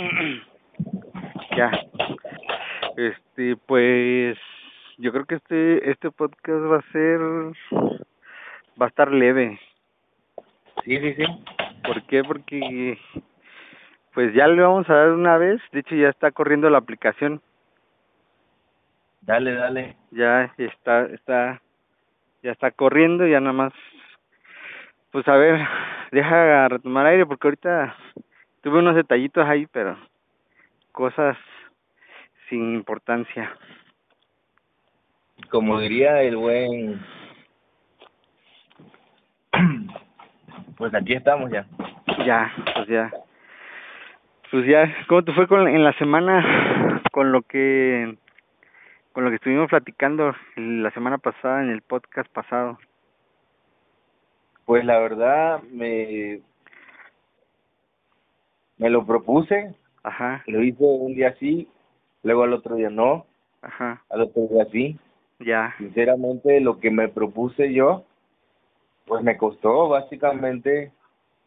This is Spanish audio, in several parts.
ya. Este, pues yo creo que este este podcast va a ser va a estar leve. Sí, sí, sí. ¿Por qué? Porque pues ya le vamos a dar una vez, de hecho ya está corriendo la aplicación. Dale, dale. Ya está está ya está corriendo, ya nada más pues a ver, deja retomar aire porque ahorita tuve unos detallitos ahí, pero cosas sin importancia. Como diría el buen... Pues aquí estamos ya. Ya, pues ya. Pues ya, ¿cómo te fue con en la semana con lo que con lo que estuvimos platicando la semana pasada en el podcast pasado? Pues la verdad me me lo propuse, Ajá, lo hice un día sí, luego al otro día no, ajá, al otro día sí. ya, Sinceramente lo que me propuse yo, pues me costó básicamente,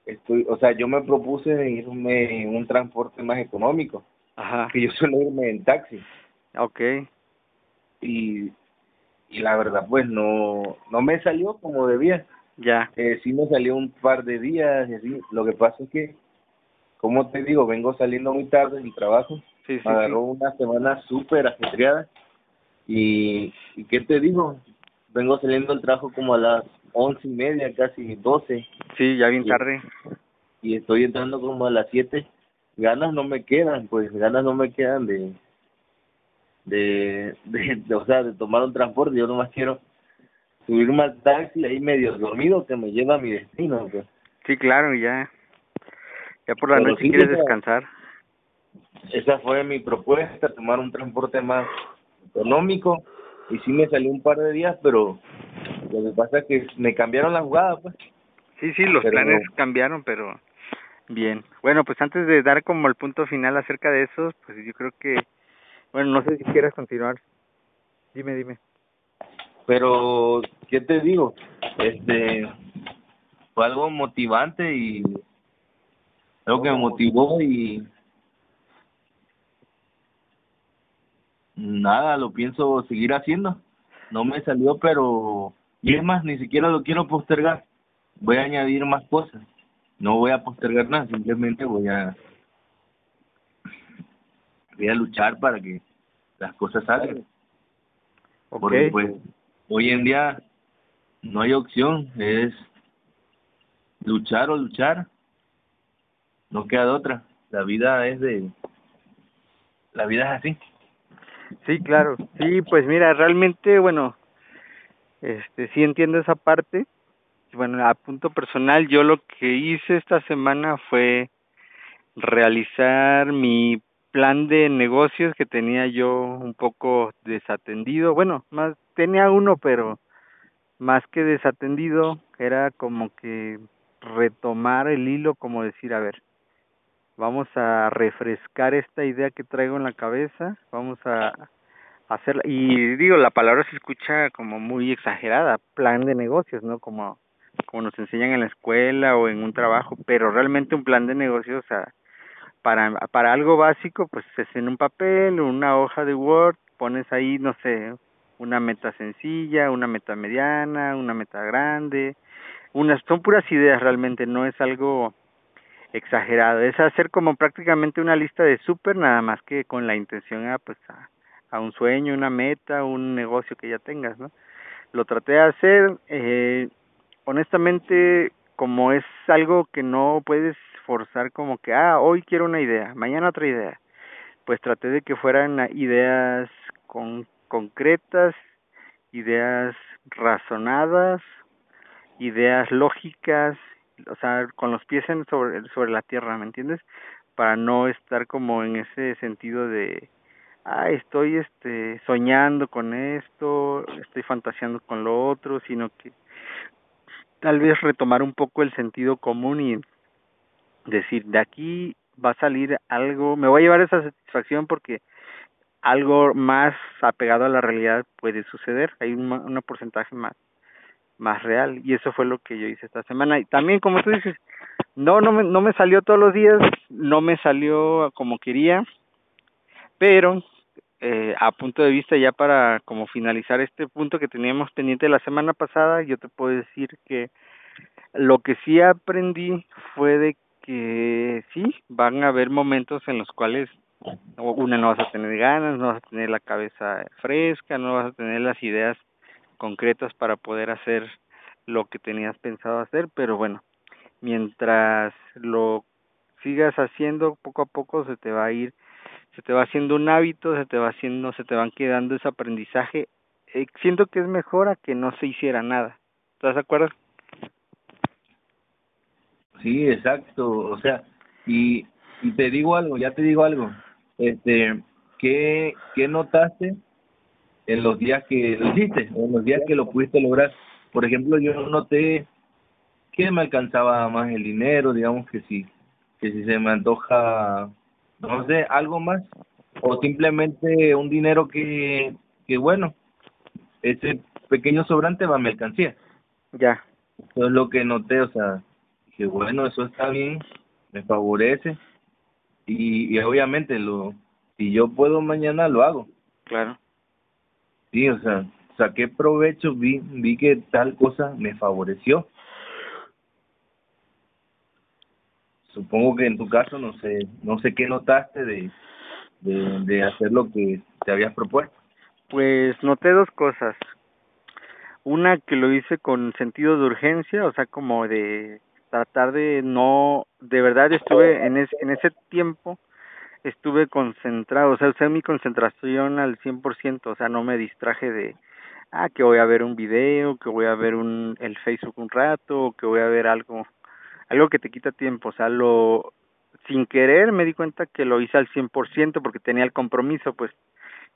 estoy, o sea, yo me propuse irme en un transporte más económico, ajá, que yo suelo irme en taxi. Okay, y y la verdad pues no no me salió como debía. ya, Eh, sí me salió un par de días y así. Lo que pasa es que, como te digo, vengo saliendo muy tarde de mi trabajo. sí, sí, Me agarró sí, una semana súper ajetreada. Y, ¿y qué te digo? Vengo saliendo del trabajo como a las once y media, casi doce. sí, ya bien tarde, Y estoy entrando como a las siete. Ganas no me quedan, pues ganas no me quedan de, de, de, de, o sea, de tomar un transporte. Yo nomás quiero subirme al taxi ahí medio dormido que me lleva a mi destino. Pues. sí, claro, ya, ya por la Pero noche sí, quieres descansar, esa fue mi propuesta, tomar un transporte más económico y sí me salió un par de días, pero lo que pasa es que me cambiaron la jugada, pues. sí, sí, los Pero- planes cambiaron, pero bien, bueno, pues antes de dar como el punto final acerca de eso, pues yo creo que, bueno, no sé si quieras continuar, dime, dime, Pero, ¿qué te digo? Este, fue algo motivante y algo que me motivó y nada, lo pienso seguir haciendo. No me salió, pero, y es más, ni siquiera lo quiero postergar. Voy a añadir más cosas. No voy a postergar nada, simplemente voy a voy a luchar para que las cosas salgan. Porque pues hoy en día no hay opción, es luchar o luchar. No queda de otra. La vida es de la vida es así. Sí, claro. Sí, pues mira, realmente, bueno, este, sí entiendo esa parte. Bueno, a punto personal, yo lo que hice esta semana fue realizar mi plan de negocios que tenía yo un poco desatendido. Bueno, más tenía uno, pero más que desatendido, era como que retomar el hilo, como decir, a ver, vamos a refrescar esta idea que traigo en la cabeza, vamos a hacerla, y digo, la palabra se escucha como muy exagerada, plan de negocios, ¿no? Como, como nos enseñan en la escuela o en un trabajo, pero realmente un plan de negocios, o sea, para, para algo básico, pues es en un papel, una hoja de Word, pones ahí, no sé, una meta sencilla, una meta mediana, una meta grande, unas, son puras ideas realmente, no es algo exagerado, es hacer como prácticamente una lista de súper, nada más que con la intención a, pues, a, a un sueño, una meta, un negocio que ya tengas, ¿no? Lo traté de hacer, eh, honestamente, como es algo que no puedes forzar como que, ah, hoy quiero una idea, mañana otra idea, pues traté de que fueran ideas con, concretas, ideas razonadas, ideas lógicas, o sea, con los pies sobre, sobre la tierra, ¿me entiendes? Para no estar como en ese sentido de, ah, estoy este soñando con esto, estoy fantaseando con lo otro, sino que tal vez retomar un poco el sentido común y decir, de aquí va a salir algo, me voy a llevar esa satisfacción porque algo más apegado a la realidad puede suceder, hay un, un porcentaje más más real y eso fue lo que yo hice esta semana. Y también como tú dices no, no me, no me salió todos los días, no me salió como quería, pero eh, a punto de vista ya para como finalizar este punto que teníamos pendiente la semana pasada, yo te puedo decir que lo que sí aprendí fue de que sí, van a haber momentos en los cuales una no vas a tener ganas, no vas a tener la cabeza fresca, no vas a tener las ideas concretas para poder hacer lo que tenías pensado hacer, pero bueno, mientras lo sigas haciendo poco a poco se te va a ir se te va haciendo un hábito, se te va haciendo, se te van quedando ese aprendizaje. Eh, siento que es mejor a que no se hiciera nada. ¿Estás de acuerdo? Sí, exacto. O sea, y, y te digo algo, ya te digo algo. Este, ¿qué, qué notaste en los días que lo hiciste, en los días que lo pudiste lograr? Por ejemplo, yo noté que me alcanzaba más el dinero, digamos que si, que si se me antoja, no sé, algo más, o simplemente un dinero que, que bueno, ese pequeño sobrante va a mercancía. Ya. Eso es lo que noté, o sea, que bueno, eso está bien, me favorece, y, y obviamente lo, si yo puedo mañana lo hago. Claro. Sí, o sea, saqué provecho, vi, vi que tal cosa me favoreció. Supongo que en tu caso no sé, no sé qué notaste de, hacer lo que te habías propuesto. Pues noté dos cosas. Una que lo hice con sentido de urgencia, o sea, como de tratar de no, de verdad estuve en ese, en ese tiempo, estuve concentrado, o sea, usé mi concentración al 100%, o sea, no me distraje de, ah, que voy a ver un video, que voy a ver un, el Facebook un rato, que voy a ver algo, algo que te quita tiempo, o sea, lo, sin querer me di cuenta que lo hice al 100% porque tenía el compromiso, pues,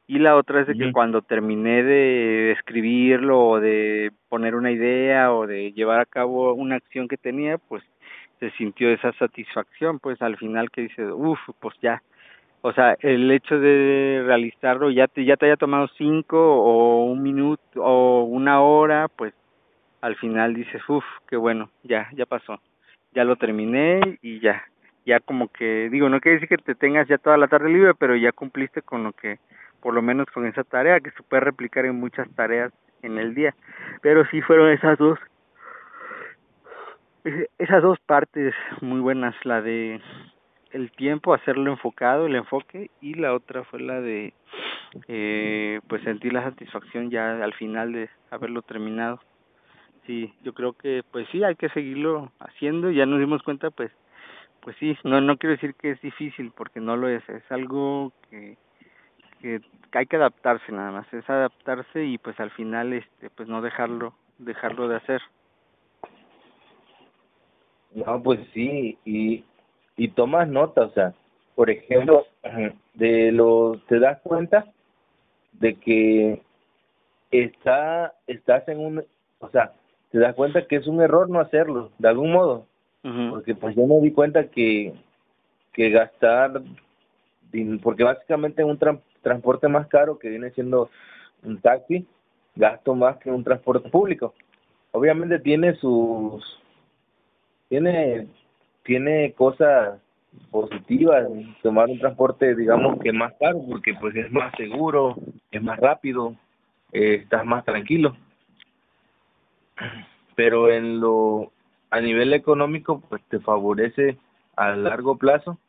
y la otra es de que cuando terminé de escribirlo o de poner una idea o de llevar a cabo una acción que tenía, pues se sintió esa satisfacción, pues al final que dice, uff, pues ya, o sea, el hecho de realizarlo ya te, ya te haya tomado cinco o un minuto o una hora, pues al final dices, uff, qué bueno, ya, ya pasó, ya lo terminé y ya, ya como que, digo, no quiere decir que te tengas ya toda la tarde libre, pero ya cumpliste con lo que por lo menos con esa tarea que se puede replicar en muchas tareas en el día. Pero sí fueron esas dos esas dos partes muy buenas, la de el tiempo, hacerlo enfocado, el enfoque, y la otra fue la de eh, pues sentir la satisfacción ya al final de haberlo terminado. Sí, yo creo que pues sí, hay que seguirlo haciendo, ya nos dimos cuenta pues pues sí, no no quiero decir que es difícil porque no lo es, es algo que que hay que adaptarse nada más, es adaptarse y pues al final este pues no dejarlo dejarlo de hacer. No, pues sí, y y tomas nota, o sea, por ejemplo, de lo te das cuenta de que está estás en un, o sea, te das cuenta que es un error no hacerlo, de algún modo, porque pues yo me di cuenta que que gastar porque básicamente un transporte más caro que viene siendo un taxi, gasto más que un transporte público. Obviamente tiene sus tiene tiene cosas positivas tomar un transporte digamos que más caro porque pues es más seguro, es más rápido, eh, estás más tranquilo. Pero en lo a nivel económico pues te favorece a largo plazo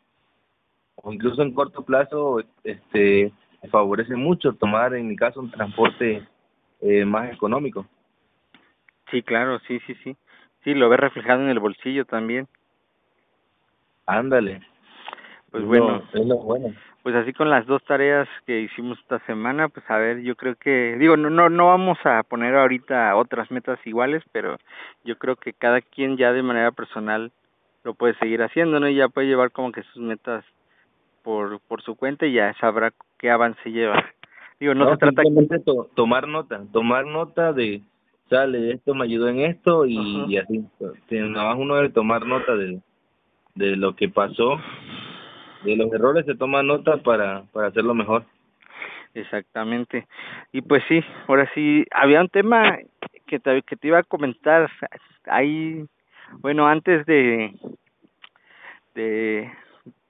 o incluso en corto plazo este favorece mucho tomar en mi caso un transporte eh, más económico. Sí claro sí sí sí. Sí lo ves reflejado en el bolsillo también ándale pues bueno es lo bueno pues así con las dos tareas que hicimos esta semana pues a ver yo creo que digo no no no vamos a poner ahorita otras metas iguales pero yo creo que cada quien ya de manera personal lo puede seguir haciendo no y ya puede llevar como que sus metas por, por su cuenta y ya sabrá qué avance lleva. Digo, no, se trata de tomar nota, tomar nota de, sale, esto me ayudó en esto y, y así. Nada más uno debe tomar nota de, de lo que pasó, de los errores se toma nota para, para hacerlo mejor. Exactamente. Y pues sí, ahora sí, había un tema que te, que te iba a comentar ahí, bueno, antes de, este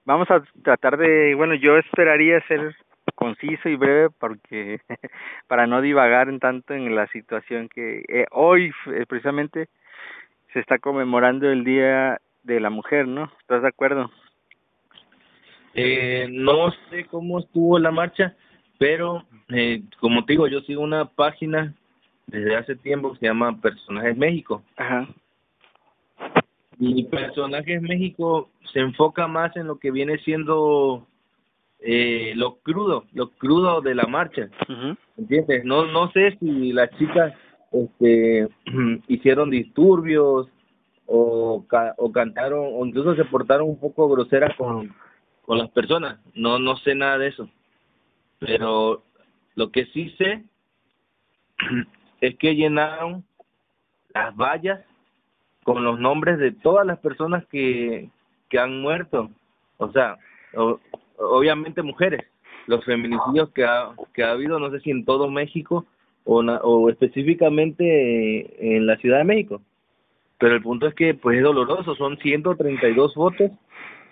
vamos a tratar de, bueno, yo esperaría ser conciso y breve porque para no divagar en tanto en la situación que eh, hoy precisamente se está conmemorando el Día de la Mujer, ¿no? ¿Estás de acuerdo? Eh, no sé cómo estuvo la marcha, pero eh, como te digo, yo sigo una página desde hace tiempo que se llama Personajes México. Ajá. Y Personajes México se enfoca más en lo que viene siendo eh, lo crudo, lo crudo de la marcha. ¿Entiendes? No no sé si las chicas este hicieron disturbios o o cantaron o incluso se portaron un poco groseras con con las personas. No no sé nada de eso. Pero lo que sí sé es que llenaron las vallas con los nombres de todas las personas que, que han muerto. O sea, obviamente mujeres. Los feminicidios que ha, que ha habido, no sé si en todo México o, o específicamente en la Ciudad de México. Pero el punto es que pues es doloroso, son 132 fotos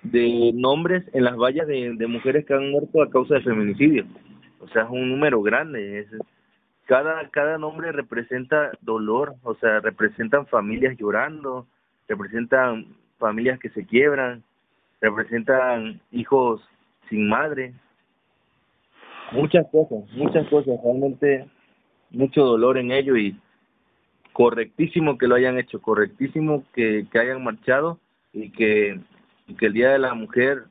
de nombres en las vallas de, de mujeres que han muerto a causa de feminicidio. O sea, es un número grande. Es, cada, cada nombre representa dolor, o sea, representan familias llorando, representan familias que se quiebran, representan hijos sin madre, muchas cosas, muchas cosas, realmente mucho dolor en ello y correctísimo que lo hayan hecho, correctísimo que, hayan marchado y que, el Día de la Mujer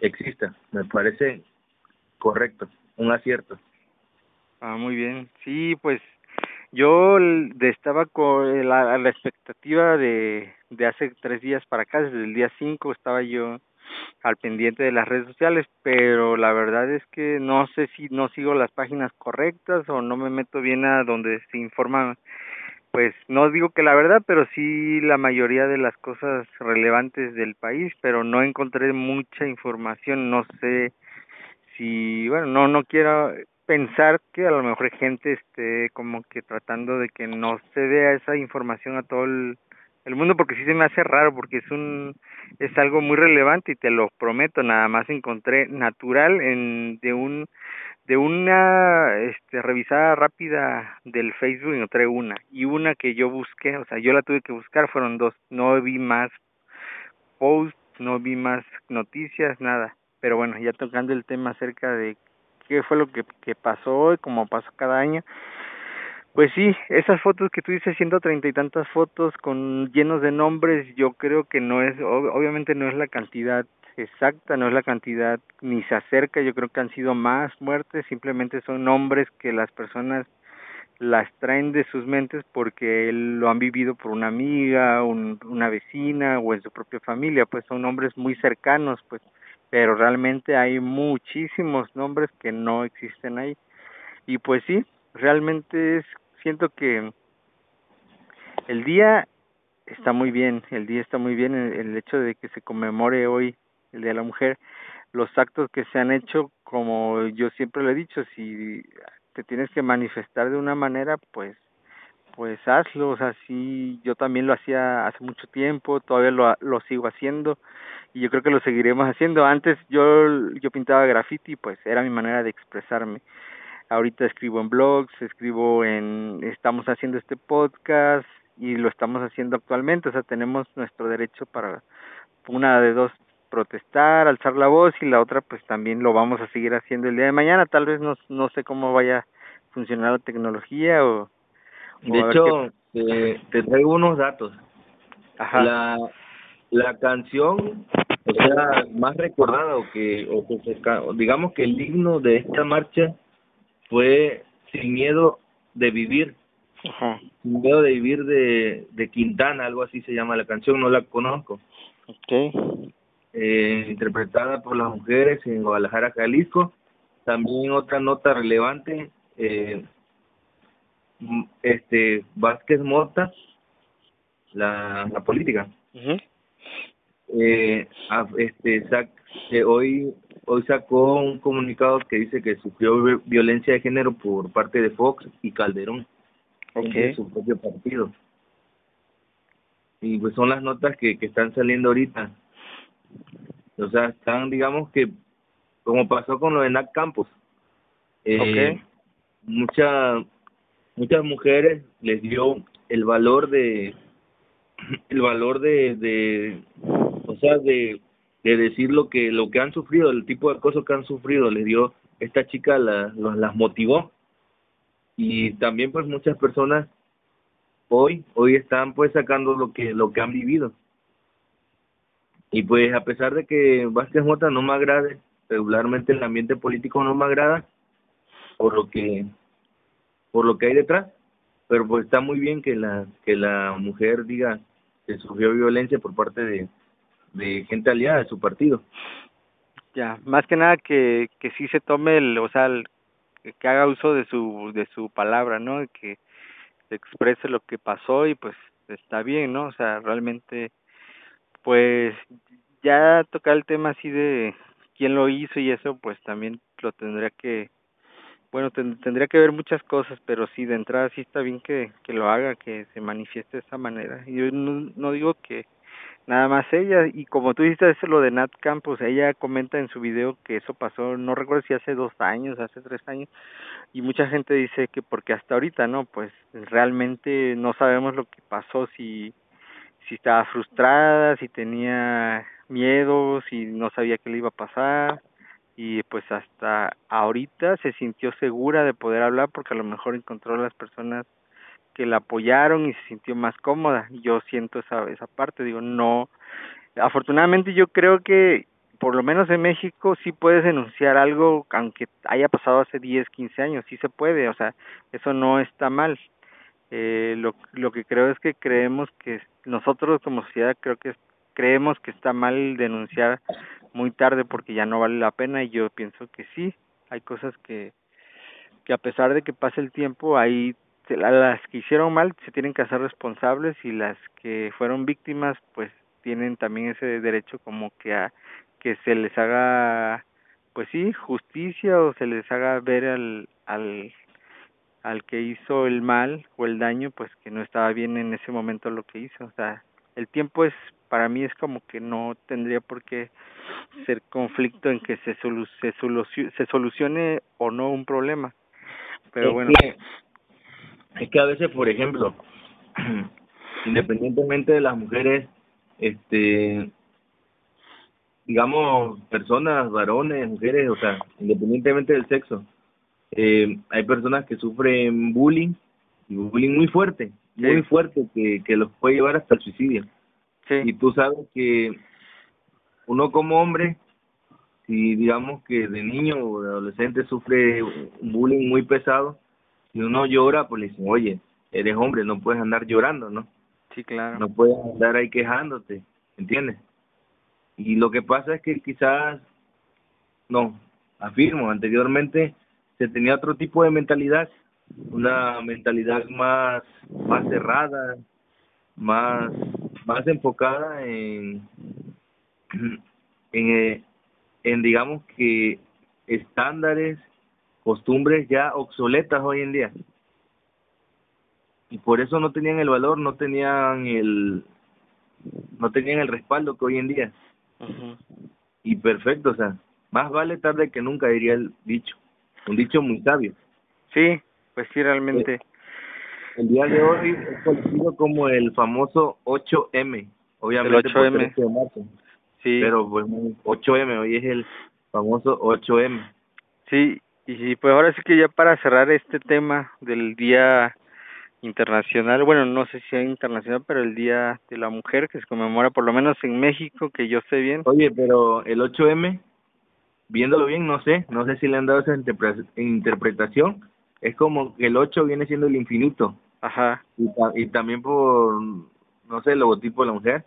exista, me parece correcto, un acierto. Ah, muy bien. Sí, pues yo estaba con la, la expectativa de, de hace tres días para acá, desde el día cinco estaba yo al pendiente de las redes sociales, pero la verdad es que no sé si no sigo las páginas correctas o no me meto bien a donde se informa, pues no digo que la verdad, pero sí la mayoría de las cosas relevantes del país, pero no encontré mucha información, no sé si, bueno, no, no quiero pensar que a lo mejor gente esté como que tratando de que no se vea esa información a todo el, mundo porque sí se me hace raro porque es un es algo muy relevante y te lo prometo nada más encontré natural en de un de una este revisada rápida del Facebook encontré una y una que yo busqué o sea yo la tuve que buscar fueron dos no vi más posts no vi más noticias nada pero bueno ya tocando el tema acerca de qué fue lo que, que pasó y como pasó cada año. Pues sí, esas fotos que tú dices, ciento treinta y tantas fotos con llenos de nombres, yo creo que no es, obviamente no es la cantidad exacta, no es la cantidad ni se acerca, yo creo que han sido más muertes, simplemente son nombres que las personas las traen de sus mentes porque lo han vivido por una amiga, un, una vecina o en su propia familia, pues son nombres muy cercanos, pues pero realmente hay muchísimos nombres que no existen ahí. Y pues sí, realmente es, siento que el día está muy bien, el día está muy bien, el, hecho de que se conmemore hoy el de la Mujer, los actos que se han hecho, como yo siempre lo he dicho, si te tienes que manifestar de una manera, pues pues hazlo, o sea, sí, yo también lo hacía hace mucho tiempo, todavía lo, lo sigo haciendo y yo creo que lo seguiremos haciendo. Antes yo, yo pintaba graffiti, pues era mi manera de expresarme. Ahorita escribo en blogs, escribo en, estamos haciendo este podcast y lo estamos haciendo actualmente, o sea, tenemos nuestro derecho para una de dos protestar, alzar la voz y la otra pues también lo vamos a seguir haciendo el día de mañana, tal vez no, no sé cómo vaya a funcionar la tecnología o de hecho, te, traigo unos datos. Ajá. La, la canción, o sea, más recordada o que, o que digamos que el himno de esta marcha fue Sin miedo de vivir. Ajá. Sin miedo de vivir de, de Quintana, algo así se llama la canción, no la conozco. Okay. Eh, interpretada por las mujeres en Guadalajara, Jalisco. También otra nota relevante, eh, este Vázquez Mota la, la política eh, este sac, eh, hoy hoy sacó un comunicado que dice que sufrió violencia de género por parte de Fox y Calderón okay. su propio partido y pues son las notas que, que están saliendo ahorita O sea, están, digamos que, como pasó con lo de Nat Campos. Eh, muchas muchas mujeres les dio el valor de el valor de, de o sea de, de decir lo que lo que han sufrido el tipo de cosas que han sufrido. Les dio esta chica la, las motivó. Y también pues muchas personas hoy hoy están pues sacando lo que lo que han vivido y pues a pesar de que Vázquez Mota no me agrade regularmente el ambiente político no me agrada por lo que por lo que hay detrás pero pues está muy bien que la que la mujer diga que sufrió violencia por parte de de gente aliada de su partido. Ya más que nada que que sí se tome el o sea el, que haga uso de su de su palabra no que exprese lo que pasó y pues está bien no o sea realmente pues ya tocar el tema así de quién lo hizo y eso pues también lo tendría que bueno tendría que ver muchas cosas pero sí de entrada sí está bien que que lo haga que se manifieste de esa manera. Y yo no, no digo que nada más ella y como tú dijiste eso lo de Nat Campos ella comenta en su video que eso pasó no recuerdo si hace dos años hace tres años y mucha gente dice que porque hasta ahorita no pues realmente no sabemos lo que pasó si si estaba frustrada si tenía miedo si no sabía qué le iba a pasar y pues hasta ahorita se sintió segura de poder hablar porque a lo mejor encontró las personas que la apoyaron y se sintió más cómoda. Yo siento esa esa parte, digo, no afortunadamente yo creo que por lo menos en México sí puedes denunciar algo aunque haya pasado hace 10, 15 años, sí se puede, o sea, eso no está mal. Eh, lo lo que creo es que creemos que nosotros como sociedad creo que creemos que está mal denunciar muy tarde porque ya no vale la pena y yo pienso que sí, hay cosas que que a pesar de que pase el tiempo hay las que hicieron mal se tienen que hacer responsables y las que fueron víctimas pues tienen también ese derecho como que a que se les haga pues sí justicia o se les haga ver al al al que hizo el mal o el daño pues que no estaba bien en ese momento lo que hizo. O sea el tiempo es para mí es como que no tendría por qué ser conflicto en que se solu se, solucione, se solucione o no un problema. Pero bueno. es que a veces, por ejemplo, independientemente de las mujeres, este, digamos, personas, varones, mujeres, o sea, independientemente del sexo, eh, hay personas que sufren bullying, y bullying muy fuerte, muy fuerte, que, que los puede llevar hasta el suicidio. Sí. Y tú sabes que uno como hombre, si digamos que de niño o de adolescente sufre un bullying muy pesado, si uno llora, pues le dicen, oye, eres hombre, no puedes andar llorando, ¿no? Sí, claro. No puedes andar ahí quejándote, ¿entiendes? Y lo que pasa es que quizás, no, afirmo, anteriormente se tenía otro tipo de mentalidad, una mentalidad más, más cerrada, más, más enfocada en, en, en digamos que estándares costumbres ya obsoletas hoy en día. Y por eso no tenían el valor, no tenían el no tenían el respaldo que hoy en día. Y perfecto, o sea, más vale tarde que nunca diría el dicho, un dicho muy sabio. Sí, pues sí, realmente. Eh, el, día de hoy es conocido como el famoso 8M, obviamente el 8M. Sí. Pero pues 8M, hoy es el famoso 8M. Sí, y pues ahora sí que ya para cerrar este tema del Día Internacional, bueno, no sé si es internacional, pero el Día de la Mujer que se conmemora por lo menos en México, que yo sé bien. Oye, pero el 8M, viéndolo bien, no sé, no sé si le han dado esa interpretación, es como que el 8 viene siendo el infinito. Ajá. Y, y también por, no sé, el logotipo de la mujer.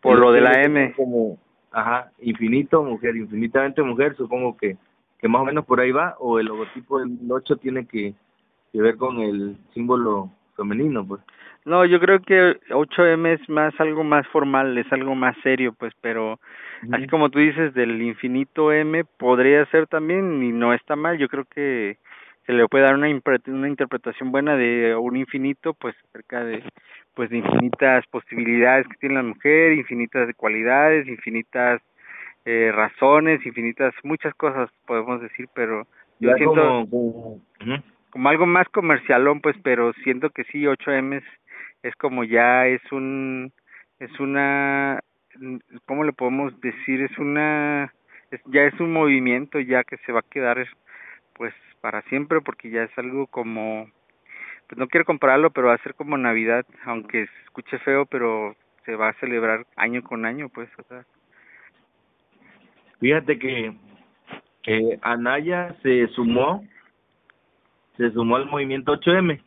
Por lo de la M. Como, ajá, infinito, mujer, infinitamente mujer, supongo que que más o menos por ahí va, o el logotipo del 8 tiene que, que ver con el símbolo femenino, pues. No, yo creo que 8M es más algo más formal, es algo más serio, pues, pero así como tú dices del infinito M podría ser también y no está mal, yo creo que se le puede dar una, una interpretación buena de un infinito, pues acerca de pues de infinitas posibilidades que tiene la mujer, infinitas cualidades, infinitas eh, razones, infinitas, muchas cosas podemos decir, pero yo siento como, algo más comercialón, pues, pero siento que sí, 8M es, es como ya es un, es una, ¿cómo le podemos decir? Es una, es, ya es un movimiento ya que se va a quedar, pues, para siempre, porque ya es algo como, pues no quiero compararlo, pero va a ser como Navidad, aunque escuche feo, pero se va a celebrar año con año, pues, o sea. Fíjate que eh, Anaya se sumó, se sumó al movimiento 8M.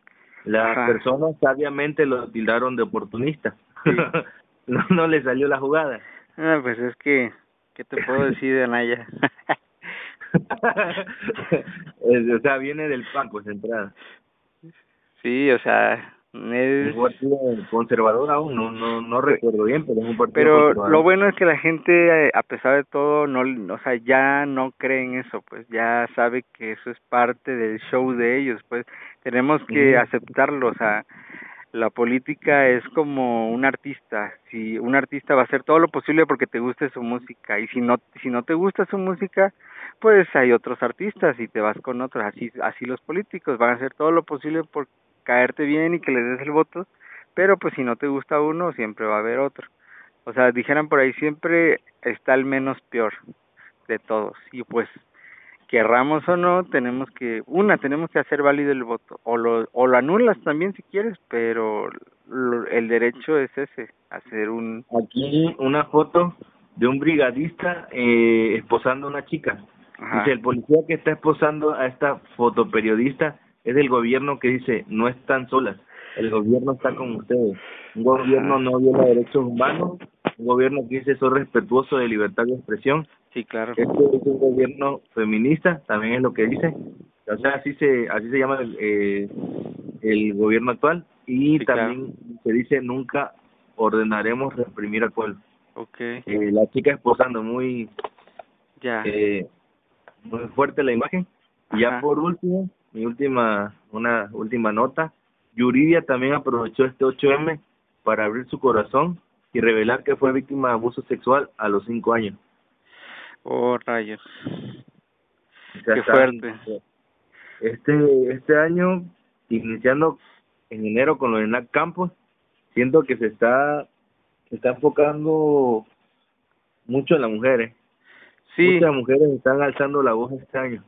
Las personas sabiamente lo tildaron de oportunista. no, no le salió la jugada. Ah, pues es que, ¿qué te puedo decir de Anaya? o sea, viene del PAN, entrada. Sí, o sea, es un partido conservador aún, no, no, no recuerdo bien, pero es un partido Pero lo bueno es que la gente, eh, a pesar de todo, no, o sea, ya no cree en eso, pues ya sabe que eso es parte del show de ellos, pues tenemos que aceptarlo, o sea, la política es como un artista, si un artista va a hacer todo lo posible porque te guste su música y si no si no te gusta su música, pues hay otros artistas y te vas con otros, así así los políticos van a hacer todo lo posible por caerte bien y que les des el voto, pero pues si no te gusta uno, siempre va a haber otro. O sea, dijeran por ahí, siempre está el menos peor de todos. Y pues, querramos o no, tenemos que, una, tenemos que hacer válido el voto. O lo, o lo anulas también si quieres, pero el derecho es ese, hacer un... Aquí una foto de un brigadista eh, esposando a una chica. Dice, el policía que está esposando a esta fotoperiodista es el gobierno que dice, no están solas, el gobierno está con ustedes. Un gobierno no viola derechos humanos, un gobierno que dice soy respetuoso de libertad de expresión. Sí, claro. Este es un gobierno feminista, también es lo que dice. O sea, así se así se llama el, eh, el gobierno actual y también se dice nunca ordenaremos reprimir al pueblo. Okay. Eh, la chica esposando muy ya eh, muy fuerte la imagen. Y ya por último, mi última, una última nota. Yuridia también aprovechó este 8M para abrir su corazón y revelar que fue víctima de abuso sexual a los cinco años. Oh, rayos. Qué fuerte. Este, este año, iniciando en enero con los NAC Campos, siento que se está, se está enfocando mucho en las mujeres. Sí. Muchas mujeres están alzando la voz este año.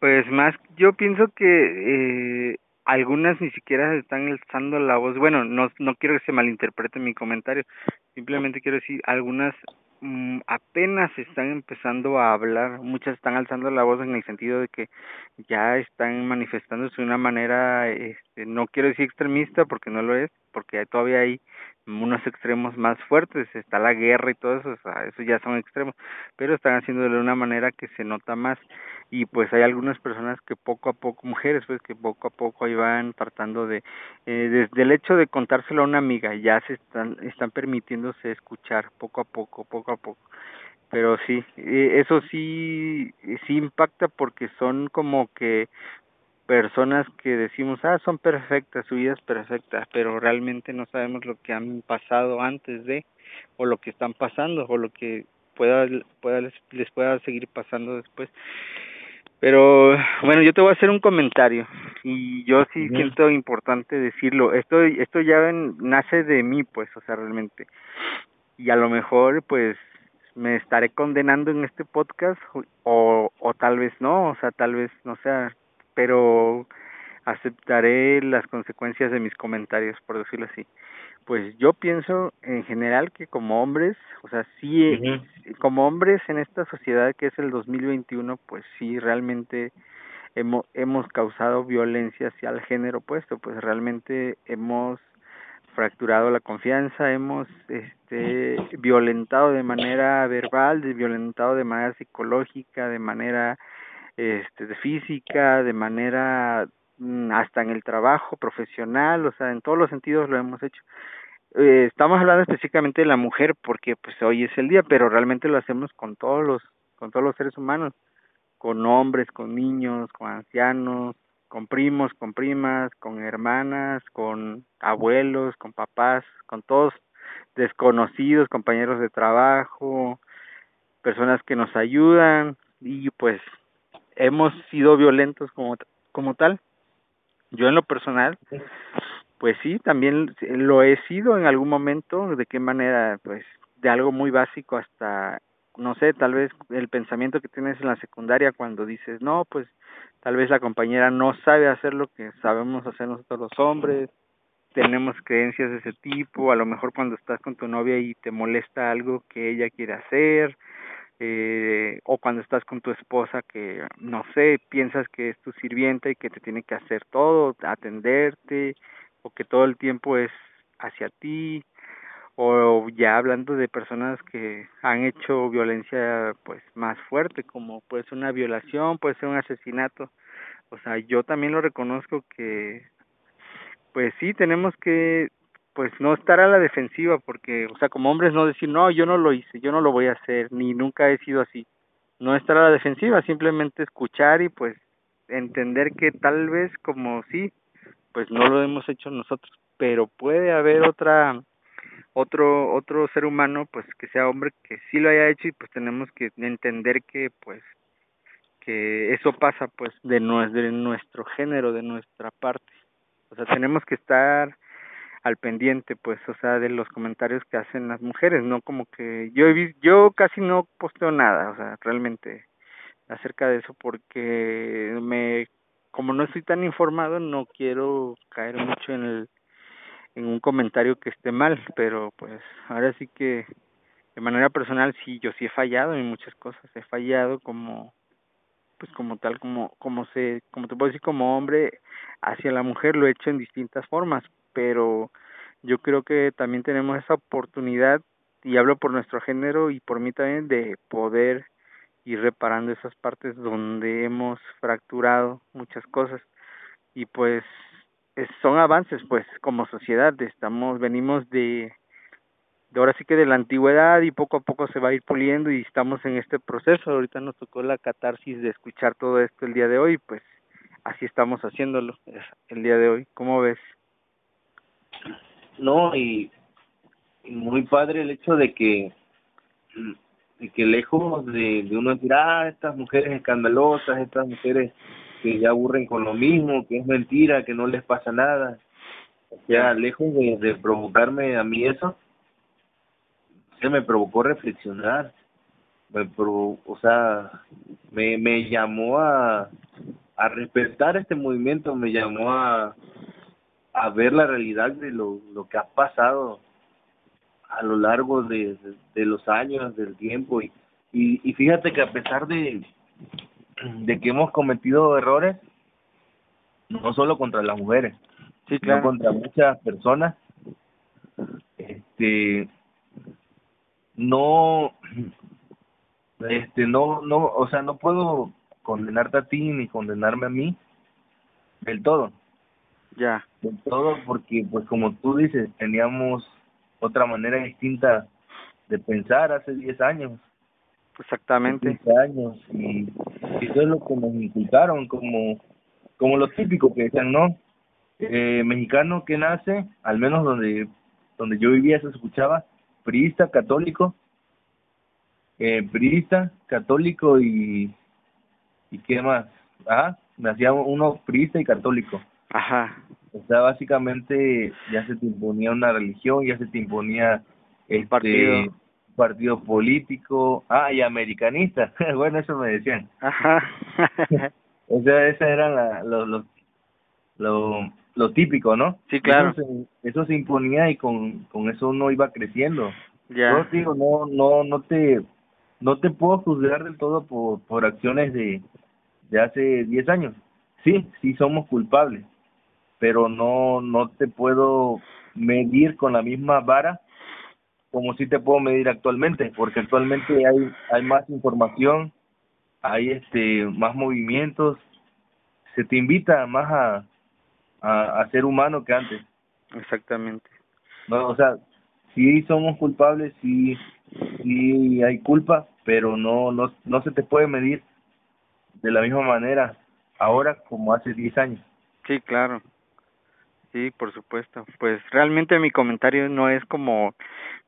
Pues más, yo pienso que eh, algunas ni siquiera están alzando la voz. Bueno, no, no quiero que se malinterprete mi comentario, simplemente quiero decir, algunas mm, apenas están empezando a hablar, muchas están alzando la voz en el sentido de que ya están manifestándose de una manera, este, no quiero decir extremista porque no lo es, porque todavía hay unos extremos más fuertes, está la guerra y todo eso, o sea, eso ya son extremos, pero están haciéndolo de una manera que se nota más. Y pues hay algunas personas que poco a poco, mujeres pues que poco a poco ahí van tratando de, eh, desde el hecho de contárselo a una amiga, ya se están, están permitiéndose escuchar poco a poco, poco a poco. Pero sí, eh, eso sí, sí impacta porque son como que personas que decimos, ah, son perfectas, su vida es perfecta, pero realmente no sabemos lo que han pasado antes de, o lo que están pasando, o lo que pueda, pueda les, les pueda seguir pasando después. Pero bueno, yo te voy a hacer un comentario y yo sí siento importante decirlo. Esto esto ya nace de mí, pues, o sea, realmente. Y a lo mejor pues me estaré condenando en este podcast o o tal vez no, o sea, tal vez no sea pero aceptaré las consecuencias de mis comentarios, por decirlo así. Pues yo pienso en general que como hombres, o sea, sí, como hombres en esta sociedad que es el 2021, pues sí, realmente hemos, hemos causado violencia hacia el género opuesto, pues realmente hemos fracturado la confianza, hemos este violentado de manera verbal, violentado de manera psicológica, de manera este de física, de manera mm, hasta en el trabajo profesional, o sea, en todos los sentidos lo hemos hecho. Eh, estamos hablando específicamente de la mujer porque pues hoy es el día, pero realmente lo hacemos con todos los con todos los seres humanos, con hombres, con niños, con ancianos, con primos, con primas, con hermanas, con abuelos, con papás, con todos desconocidos, compañeros de trabajo, personas que nos ayudan y pues hemos sido violentos como como tal. Yo en lo personal, pues sí, también lo he sido en algún momento, de qué manera, pues de algo muy básico hasta no sé, tal vez el pensamiento que tienes en la secundaria cuando dices, no, pues tal vez la compañera no sabe hacer lo que sabemos hacer nosotros los hombres, tenemos creencias de ese tipo, a lo mejor cuando estás con tu novia y te molesta algo que ella quiere hacer, eh, o cuando estás con tu esposa que, no sé, piensas que es tu sirvienta y que te tiene que hacer todo, atenderte, o que todo el tiempo es hacia ti, o ya hablando de personas que han hecho violencia pues más fuerte como puede ser una violación puede ser un asesinato. O sea yo también lo reconozco que pues sí tenemos que pues no estar a la defensiva porque o sea como hombres no decir no yo no lo hice yo no lo voy a hacer ni nunca he sido así. No estar a la defensiva simplemente escuchar y pues entender que tal vez como sí pues no lo hemos hecho nosotros. Pero puede haber otra otro otro ser humano pues que sea hombre que sí lo haya hecho y pues tenemos que entender que pues que eso pasa pues de, de nuestro género de nuestra parte. O sea tenemos que estar al pendiente pues o sea de los comentarios que hacen las mujeres no como que yo he visto, yo casi no posteo nada o sea realmente acerca de eso porque me como no estoy tan informado no quiero caer mucho en el en un comentario que esté mal, pero pues ahora sí que de manera personal sí yo sí he fallado en muchas cosas, he fallado como pues como tal como como se como te puedo decir como hombre hacia la mujer lo he hecho en distintas formas, pero yo creo que también tenemos esa oportunidad y hablo por nuestro género y por mí también de poder ir reparando esas partes donde hemos fracturado muchas cosas. Y pues son avances pues como sociedad estamos venimos de de ahora sí que de la antigüedad y poco a poco se va a ir puliendo y estamos en este proceso. Ahorita nos tocó la catarsis de escuchar todo esto el día de hoy pues así estamos haciéndolo el día de hoy. Cómo ves no y, muy padre el hecho de que de que lejos de, de uno decir ah estas mujeres escandalosas estas mujeres que ya aburren con lo mismo, que es mentira, que no les pasa nada. O sea, lejos de, provocarme a mí eso, se me provocó reflexionar. Me o sea, me, me llamó a, a respetar este movimiento, me llamó a, a ver la realidad de lo, lo que ha pasado a lo largo de, de, los años, del tiempo. Y, y, y fíjate que a pesar de, de que hemos cometido errores no solo contra las mujeres, sino contra muchas personas. Este no este no no, o sea, no puedo condenarte a ti ni condenarme a mí del todo. Ya. Del todo porque pues como tú dices, teníamos otra manera distinta de pensar hace 10 años Exactamente. años y, eso es lo que nos inculcaron como como lo típico que decían, ¿no? Eh, mexicano que nace, al menos donde donde yo vivía se escuchaba, priista, católico, eh, priista, católico y y qué más, ajá, nacía uno priista y católico. Ajá. O sea, básicamente ya se te imponía una religión, ya se te imponía el este, partido partido político, ah, y americanista, bueno, eso me decían. Ajá. o sea, ese era la, lo, lo, lo, lo típico, ¿no? Sí, claro. Eso se, eso se imponía y con, con eso uno iba creciendo. Ya. Yo digo, no, no, no te, no te puedo juzgar del todo por, por acciones de, de hace 10 años. Sí, sí somos culpables, pero no, no te puedo medir con la misma vara como si te puedo medir actualmente, porque actualmente hay hay más información, hay este más movimientos, se te invita más a a, ser humano que antes. Exactamente. No, o sea, sí somos culpables, sí sí hay culpa, pero no no no se te puede medir de la misma manera ahora como hace 10 años. Sí, claro. Sí, por supuesto. Pues realmente mi comentario no es como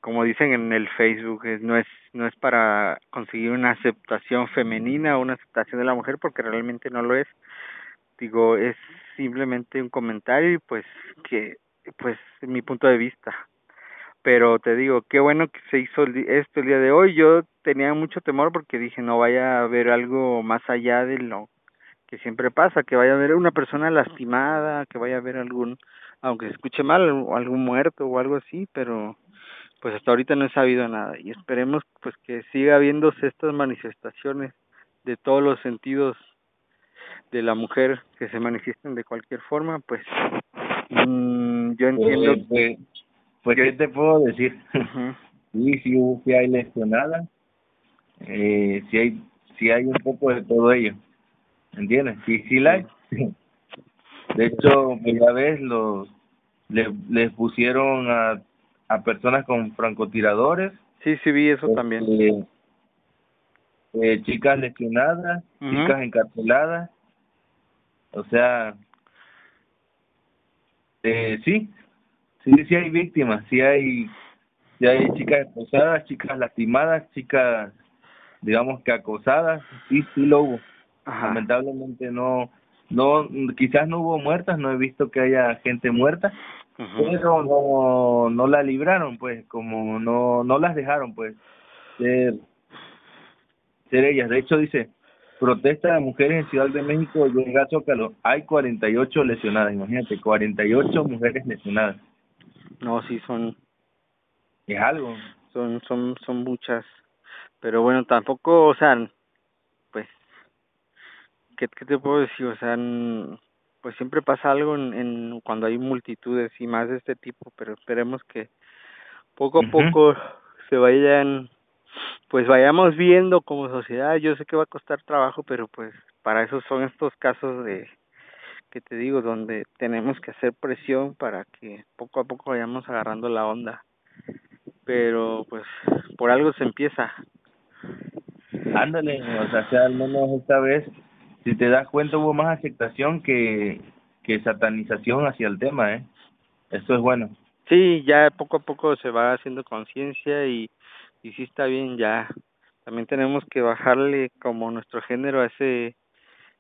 como dicen en el Facebook, no es no es para conseguir una aceptación femenina o una aceptación de la mujer porque realmente no lo es. Digo, es simplemente un comentario y pues que pues mi punto de vista. Pero te digo, qué bueno que se hizo esto el día de hoy. Yo tenía mucho temor porque dije, no vaya a haber algo más allá de lo que siempre pasa, que vaya a haber una persona lastimada, que vaya a haber algún, aunque se escuche mal, algún muerto o algo así, pero pues hasta ahorita no he sabido nada. Y esperemos pues que siga habiéndose estas manifestaciones de todos los sentidos de la mujer que se manifiesten de cualquier forma, pues mm, yo entiendo pues, pues, pues, ¿qué te puedo decir? sí, sí, sí hay lesionada, eh, sí hay, sí hay un poco de todo ello, ¿entiendes? Sí, sí la hay. De hecho, ya ves, los, le, les pusieron a, a personas con francotiradores. Sí, sí vi eso también. Este, eh, chicas lesionadas, chicas encarceladas, o sea, eh, sí, sí, sí hay víctimas, sí hay, sí hay chicas esposadas, chicas lastimadas, chicas, digamos que acosadas, sí, sí lo hubo. Lamentablemente no, no, quizás no hubo muertas, no he visto que haya gente muerta, pero no, no la libraron, pues, como no, no las dejaron, pues, ser, ser ellas. De hecho, dice, protesta de mujeres en Ciudad de México llega a Zócalo. Hay 48 lesionadas, imagínate, 48 mujeres lesionadas. No, sí, son... Es algo. Son, son, son muchas. Pero bueno, tampoco, o sea, ¿qué, qué te puedo decir? O sea, pues siempre pasa algo en, en cuando hay multitudes y más de este tipo, pero esperemos que poco a poco se vayan pues vayamos viendo como sociedad, yo sé que va a costar trabajo, pero pues para eso son estos casos de que te digo, donde tenemos que hacer presión para que poco a poco vayamos agarrando la onda. Pero pues por algo se empieza. Ándale, o sea, sea al menos esta vez, si te das cuenta, hubo más aceptación que, que satanización hacia el tema, ¿eh? Esto es bueno. Sí, ya poco a poco se va haciendo conciencia y y sí está bien ya también tenemos que bajarle como nuestro género a ese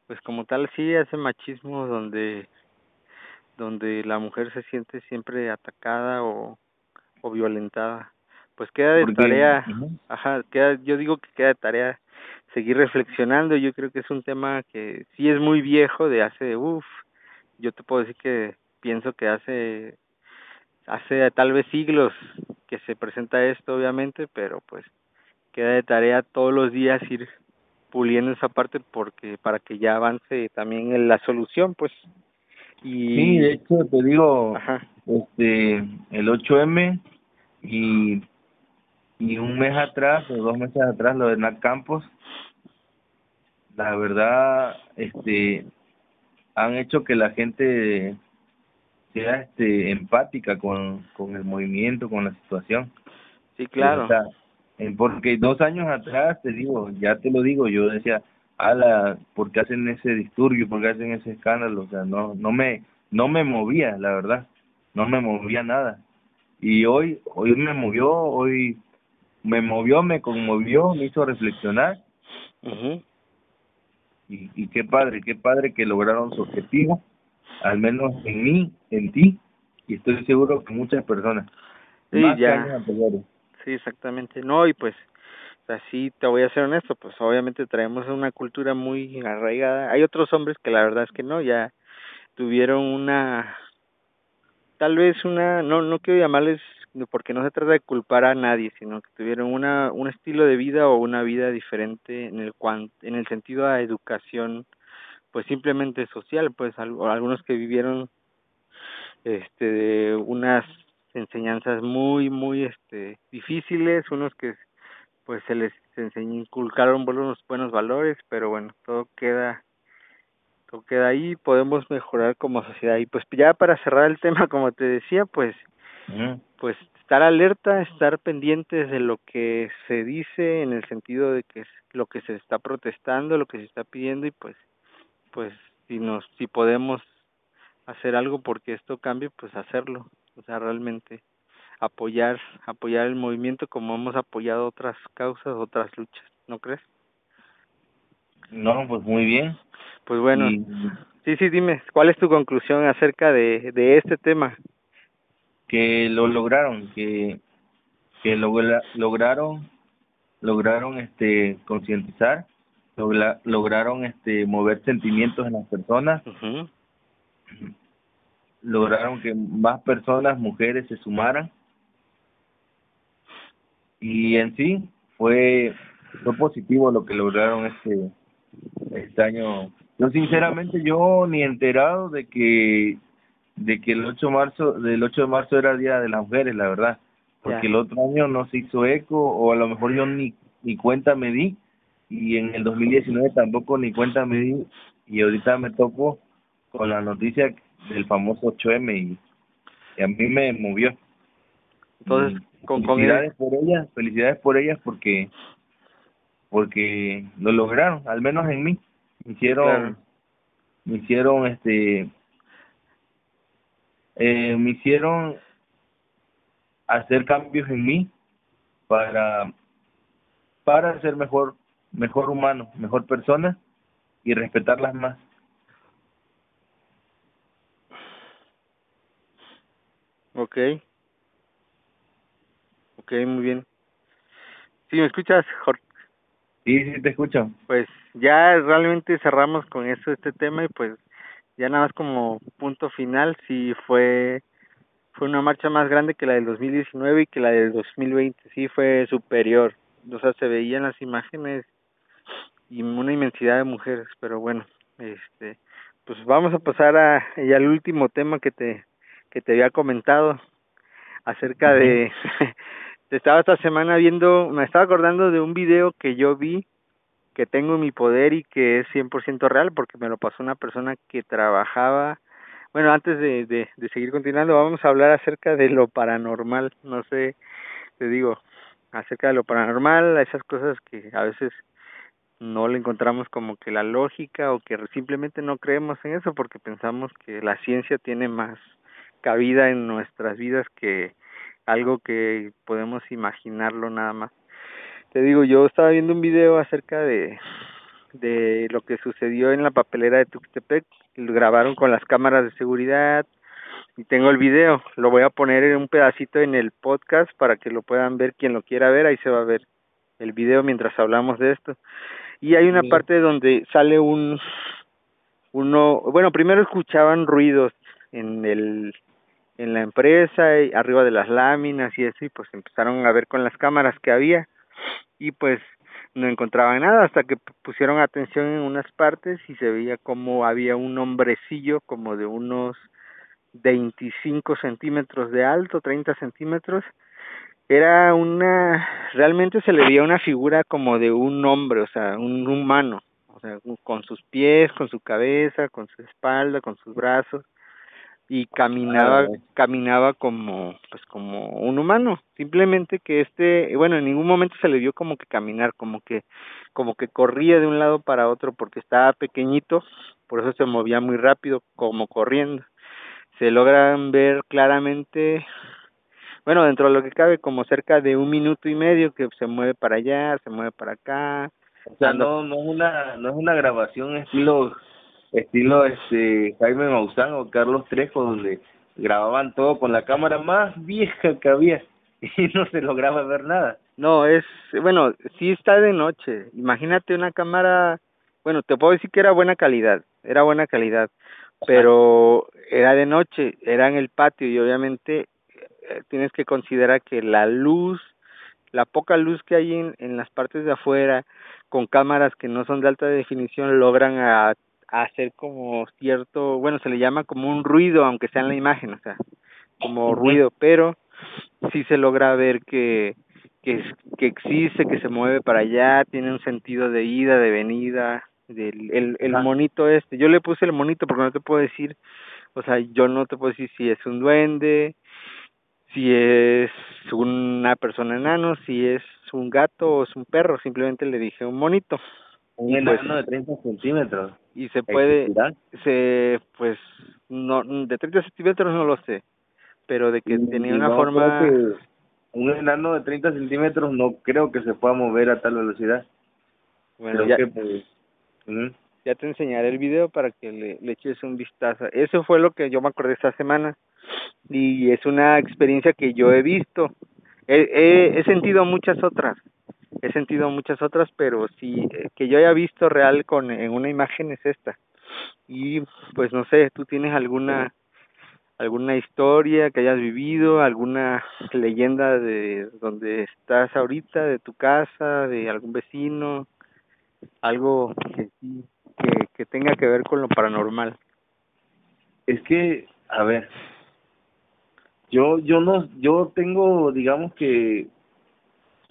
pues como tal sí a ese machismo donde donde la mujer se siente siempre atacada o o violentada pues queda de tarea ajá queda yo digo que queda de tarea seguir reflexionando yo creo que es un tema que sí es muy viejo de hace uff yo te puedo decir que pienso que hace hace tal vez siglos que se presenta esto obviamente, pero pues queda de tarea todos los días ir puliendo esa parte porque para que ya avance también en la solución pues. Y sí de hecho te digo este el 8M y y un mes atrás o dos meses atrás lo de Nat Campos la verdad este han hecho que la gente sea este empática con, con el movimiento, con la situación. Sí, claro. porque dos años atrás, te digo, ya te lo digo, yo decía, ala, ¿por qué hacen ese disturbio? ¿Por qué hacen ese escándalo? O sea, no, no me, no me movía, la verdad, no me movía nada. Y hoy, hoy me movió, hoy me movió, me conmovió, me hizo reflexionar. y, y qué padre, qué padre que lograron su objetivo al menos en mí, en ti, y estoy seguro que muchas personas. Sí, ya. Sí, exactamente. No, y pues, así te voy a ser honesto, pues obviamente traemos una cultura muy arraigada. Hay otros hombres que la verdad es que no, ya tuvieron una, tal vez una, no, no quiero llamarles, porque no se trata de culpar a nadie, sino que tuvieron una, un estilo de vida o una vida diferente en el cuan, en el sentido a educación pues simplemente social, pues algunos que vivieron este de unas enseñanzas muy muy este difíciles, unos que pues se les enseñó inculcaron buenos buenos valores, pero bueno, todo queda todo queda ahí, podemos mejorar como sociedad. Y pues ya para cerrar el tema, como te decía, pues pues estar alerta, estar pendientes de lo que se dice en el sentido de que es lo que se está protestando, lo que se está pidiendo y pues pues si nos si podemos hacer algo porque esto cambie pues hacerlo. O sea realmente apoyar apoyar el movimiento como hemos apoyado otras causas otras luchas no crees no pues muy bien. Pues bueno sí sí dime cuál es tu conclusión acerca de de este tema que lo lograron que que lograron lograron este concientizar lograron este mover sentimientos en las personas. Lograron que más personas mujeres se sumaran. Y en sí fue fue positivo lo que lograron este este año. Yo sinceramente yo ni enterado de que de que el 8 de marzo del 8 de marzo era día de las mujeres la verdad porque el otro año no se hizo eco o a lo mejor yo ni ni cuenta me di y en el 2019 tampoco ni cuenta me di y ahorita me topo con la noticia del famoso 8M y, a mí me movió. Entonces, con, felicidades por ellas, felicidades por ellas porque porque lo lograron, al menos en mí. Me hicieron me hicieron este eh, me hicieron hacer cambios en mí para para ser mejor mejor humano, mejor persona y respetarlas más. Ok. Ok, muy bien. ¿Sí me escuchas, Jorge? Sí, sí, te escucho. Pues ya realmente cerramos con eso este tema y pues ya nada más como punto final, sí fue fue una marcha más grande que la del 2019 y que la del 2020, sí fue superior. O sea, se veían las imágenes y una inmensidad de mujeres, pero bueno, este, pues vamos a pasar a ya al último tema que te que te había comentado acerca de te estaba esta semana viendo, me estaba acordando de un video que yo vi que tengo en mi poder y que es 100% real porque me lo pasó una persona que trabajaba bueno, antes de, de, de seguir continuando, vamos a hablar acerca de lo paranormal, no sé, te digo, acerca de lo paranormal, esas cosas que a veces no le encontramos como que la lógica o que simplemente no creemos en eso porque pensamos que la ciencia tiene más cabida en nuestras vidas que algo que podemos imaginarlo nada más. Te digo, yo estaba viendo un video acerca de de lo que sucedió en la papelera de Tuxtepec, lo grabaron con las cámaras de seguridad y tengo el video, lo voy a poner en un pedacito en el podcast para que lo puedan ver quien lo quiera ver, ahí se va a ver el video mientras hablamos de esto. Y hay una parte donde sale un uno bueno primero escuchaban ruidos en el en la empresa y arriba de las láminas y eso y pues empezaron a ver con las cámaras que había y pues no encontraban nada hasta que pusieron atención en unas partes y se veía como había un hombrecillo como de unos 25 centímetros de alto, 30 centímetros. Era una realmente se le veía una figura como de un hombre, o sea, un humano, o sea, con sus pies, con su cabeza, con su espalda, con sus brazos y caminaba caminaba como pues como un humano, simplemente que este, bueno, en ningún momento se le vio como que caminar, como que como que corría de un lado para otro porque estaba pequeñito, por eso se movía muy rápido como corriendo. Se logran ver claramente bueno, dentro de lo que cabe, como cerca de un minuto y medio que se mueve para allá, se mueve para acá. O sea, no, no es una, no es una grabación estilo, estilo este Jaime Maussan o Carlos Trejo, donde grababan todo con la cámara más vieja que había y no se lograba ver nada. No, es, bueno, sí está de noche. Imagínate una cámara, bueno, te puedo decir que era buena calidad, era buena calidad, pero era de noche, era en el patio y obviamente eh, tienes que considerar que la luz, la poca luz que hay en, en las partes de afuera, con cámaras que no son de alta definición, logran a, hacer como cierto, bueno, se le llama como un ruido, aunque sea en la imagen, o sea, como ruido, pero sí se logra ver que, que, que existe, que se mueve para allá, tiene un sentido de ida, de venida, del el, el monito este, yo le puse el monito porque no te puedo decir, o sea, yo no te puedo decir si es un duende, si es una persona enano, si es un gato o es un perro, simplemente le dije un monito. Un pues, enano de 30 centímetros. y se puede ¿Existirá? se pues no de 30 centímetros no lo sé pero de que Y- tenía y una no forma un enano de 30 centímetros no creo que se pueda mover a tal velocidad. bueno creo ya, que pues, ya te enseñaré el video para que le, le eches un vistazo eso fue lo que yo me acordé esta semana y es una experiencia que yo he visto he, he, he sentido muchas otras he sentido muchas otras pero sí eh, que yo haya visto real con en una imagen es esta y pues no sé tú tienes alguna alguna historia que hayas vivido, alguna leyenda de donde estás ahorita, de tu casa, de algún vecino, algo que sí, que, que tenga que ver con lo paranormal. Es que, a ver, yo yo no yo tengo digamos que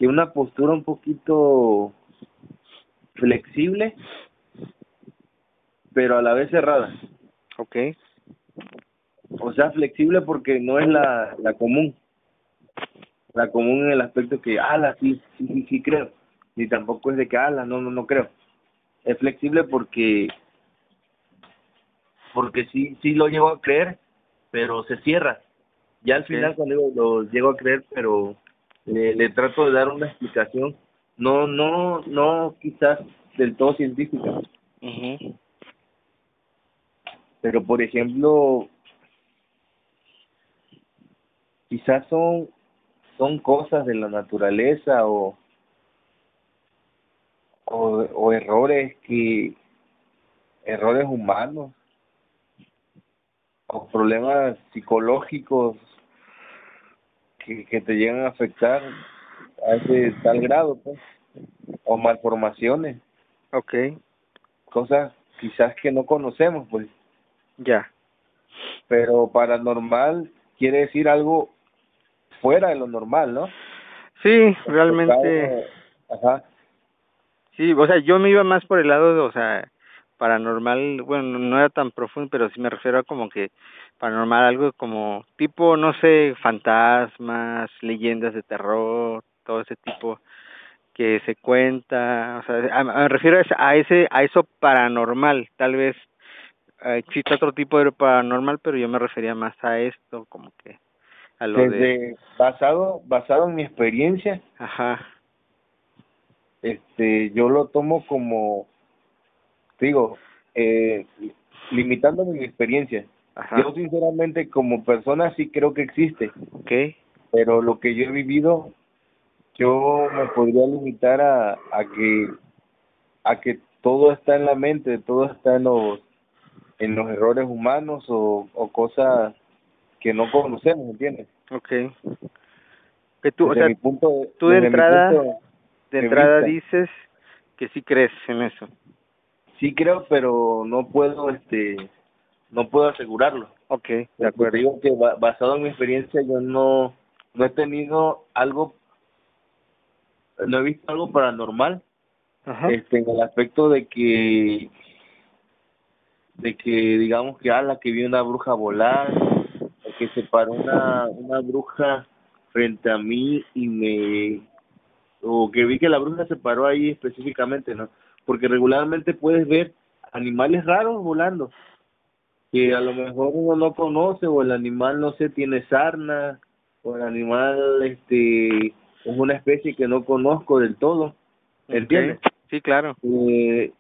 que una postura un poquito flexible pero a la vez cerrada. Okay, o sea flexible porque no es la la común. La común en el aspecto que ala sí sí sí sí creo ni tampoco es de que ala no no no creo es flexible porque porque sí sí lo llego a creer pero se cierra. Ya al Ok. final cuando digo lo llego a creer pero le, le trato de dar una explicación no no no quizás del todo científica. Mhm, pero por ejemplo quizás son son cosas de la naturaleza o o, o errores que errores humanos o problemas psicológicos que, que te llegan a afectar a ese tal grado pues o malformaciones. Okay, cosas quizás que no conocemos pues. Ya, pero paranormal quiere decir algo fuera de lo normal, ¿no? sí, realmente, Ajá, sí, o sea, yo me iba más por el lado de, o sea, paranormal, bueno, no era tan profundo, pero sí me refiero a como que paranormal, algo como tipo, no sé, fantasmas, leyendas de terror, todo ese tipo que se cuenta, o sea, a- me refiero a ese, a eso paranormal, tal vez eh, existe otro tipo de paranormal, pero yo me refería más a esto, como que a lo de, desde basado basado en mi experiencia, ajá, este yo lo tomo como digo, eh, limitándome mi experiencia. Ajá, Yo sinceramente como persona sí creo que existe, okay, pero lo que yo he vivido yo me podría limitar a, a que a que todo está en la mente, todo está en los en los errores humanos o, o cosas que no conocemos, ¿entiendes? okay, que tú, o Desde sea, mi punto de, tú entrada- de de entrada vista. dices que sí crees en eso, sí creo, pero no puedo este no puedo asegurarlo. okay, de acuerdo, te digo que ba- basado en mi experiencia yo no no he tenido algo no he visto algo paranormal ajá, este en el aspecto de que de que digamos que ala que vi una bruja volar o que se paró una una bruja frente a mí y me o que vi que la bruja se paró ahí específicamente no porque regularmente puedes ver animales raros volando que a lo mejor uno no conoce o el animal no sé tiene sarna o el animal este es una especie que no conozco del todo ¿entiendes? Sí, claro, Eh,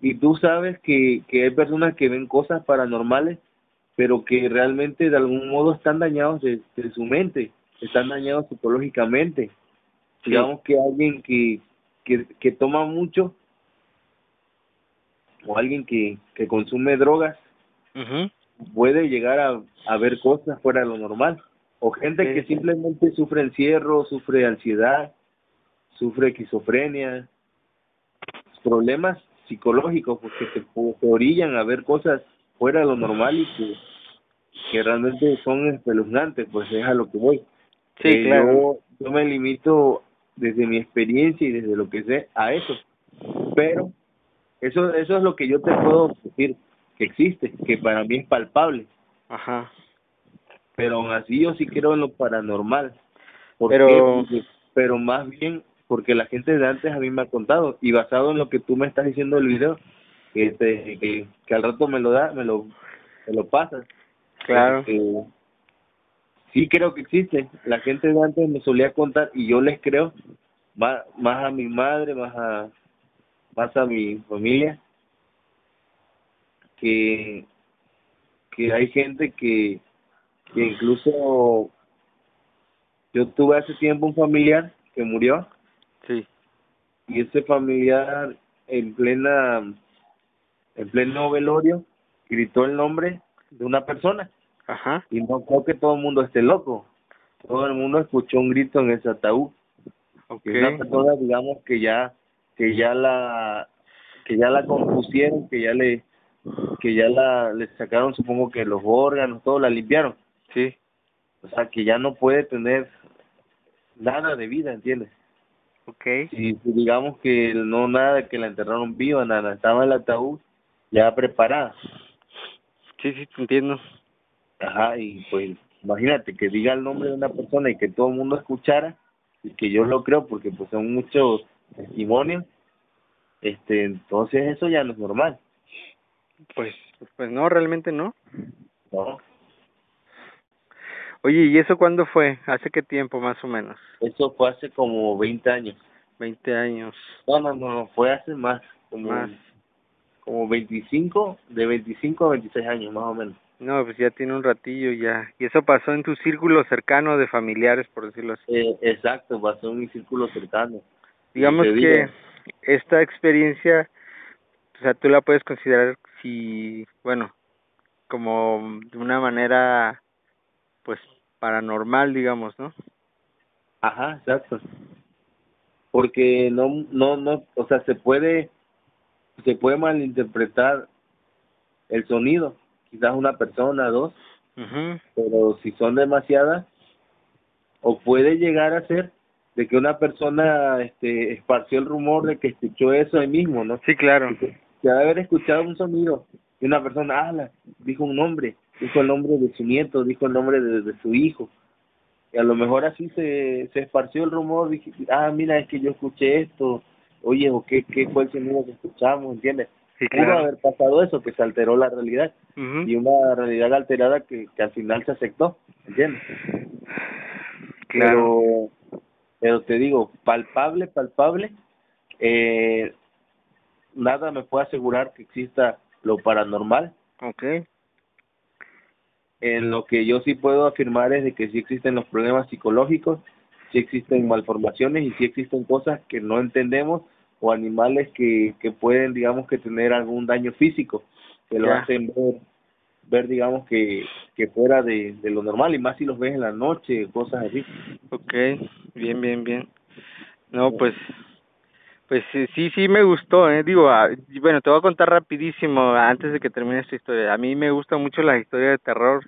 y tú sabes que, que hay personas que ven cosas paranormales, pero que realmente de algún modo están dañados de, de su mente, están dañados psicológicamente. Sí. Digamos que alguien que, que, que toma mucho o alguien que, que consume drogas puede llegar a, a ver cosas fuera de lo normal. O gente que simplemente sufre encierro, sufre ansiedad, sufre esquizofrenia, problemas psicológicos porque te, te orillan a ver cosas fuera de lo normal y que, que realmente son espeluznantes, pues es a lo que voy. sí, Eh, claro, yo, yo me limito desde mi experiencia y desde lo que sé a eso. Pero eso eso es lo que yo te puedo decir que existe, que para mí es palpable. ajá, Pero aún así yo sí creo en lo paranormal. ¿Por Pero- qué? Pero más bien porque la gente de antes a mí me ha contado y basado en lo que tú me estás diciendo del video que te, que, que al rato me lo da me lo me lo pasas Claro. Este, sí creo que existe la gente de antes me solía contar y yo les creo más más a mi madre más a más a mi familia que que hay gente que que incluso yo tuve hace tiempo un familiar que murió Sí. y ese familiar en plena en pleno velorio gritó el nombre de una persona Ajá. y no creo que todo el mundo esté loco todo el mundo escuchó un grito en ese ataúd Ok. y una persona digamos que ya que ya la que ya la compusieron que ya le que ya la le sacaron supongo que los órganos todo la limpiaron Sí. o sea que ya no puede tener nada de vida entiendes Ok. y digamos que no nada que la enterraron viva nada estaba en el ataúd ya preparada Sí, sí, te entiendo. ajá y pues imagínate que diga el nombre de una persona y que todo el mundo escuchara y que yo lo creo porque pues son muchos testimonios este entonces eso ya no es normal Pues, pues no, realmente no. no Oye, ¿y eso cuándo fue? ¿Hace qué tiempo más o menos? eso fue hace como 20 años 20 años no no no, no fue hace más como más. como 25 de 25 a 26 años más o menos No, pues ya tiene un ratillo ya. Y eso pasó en tu círculo cercano de familiares, por decirlo así. eh, exacto pasó en mi círculo cercano Digamos que esta experiencia, o sea, tú la puedes considerar si, bueno, como de una manera, pues, paranormal, digamos, ¿no? Ajá, exacto. Porque no, no, no, o sea, se puede, se puede malinterpretar el sonido, quizás una persona, dos, pero si son demasiadas, o puede llegar a ser de que una persona, este, esparció el rumor de que escuchó eso ahí mismo, ¿no? Sí, claro. Se ha de haber escuchado un sonido y una persona, habla, dijo un nombre, dijo el nombre de su nieto, dijo el nombre de, de su hijo. Y a lo mejor así se, se esparció el rumor, dije, ah, mira, es que yo escuché esto, oye, o qué, qué fue el sonido que escuchamos, ¿entiendes? Sí, Pudo claro. haber pasado eso, que se alteró la realidad, y una realidad alterada que, que al final se aceptó, ¿entiendes? Claro. Pero, pero te digo, palpable, palpable, eh, nada me puede asegurar que exista lo paranormal. Okay. En lo que yo sí puedo afirmar es de que sí existen los problemas psicológicos, sí existen malformaciones y sí existen cosas que no entendemos o animales que, que pueden, digamos, que tener algún daño físico, que lo hacen ver, ver digamos, que, que fuera de, de lo normal y más si los ves en la noche, cosas así. Okay. Bien, bien, bien. No, pues pues sí, sí, me gustó, eh. Digo, ah, bueno, te voy a contar rapidísimo antes de que termine esta historia. A mí me gusta mucho la historia de terror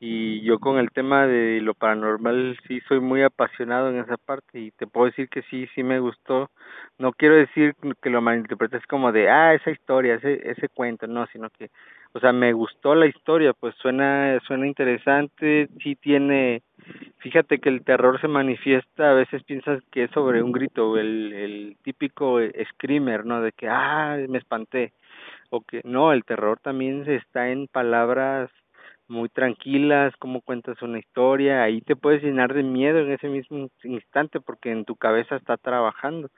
y yo con el tema de lo paranormal sí soy muy apasionado en esa parte y te puedo decir que sí, sí me gustó. No quiero decir que lo malinterpretes como de, ah, esa historia, ese ese cuento, no, sino que o sea, me gustó la historia, pues suena suena interesante, sí tiene Fíjate que el terror se manifiesta, a veces piensas que es sobre un grito, el, el típico screamer, ¿no? De que, ah, me espanté. O que, no, el terror también está en palabras muy tranquilas, como cuentas una historia, ahí te puedes llenar de miedo en ese mismo instante porque en tu cabeza está trabajando.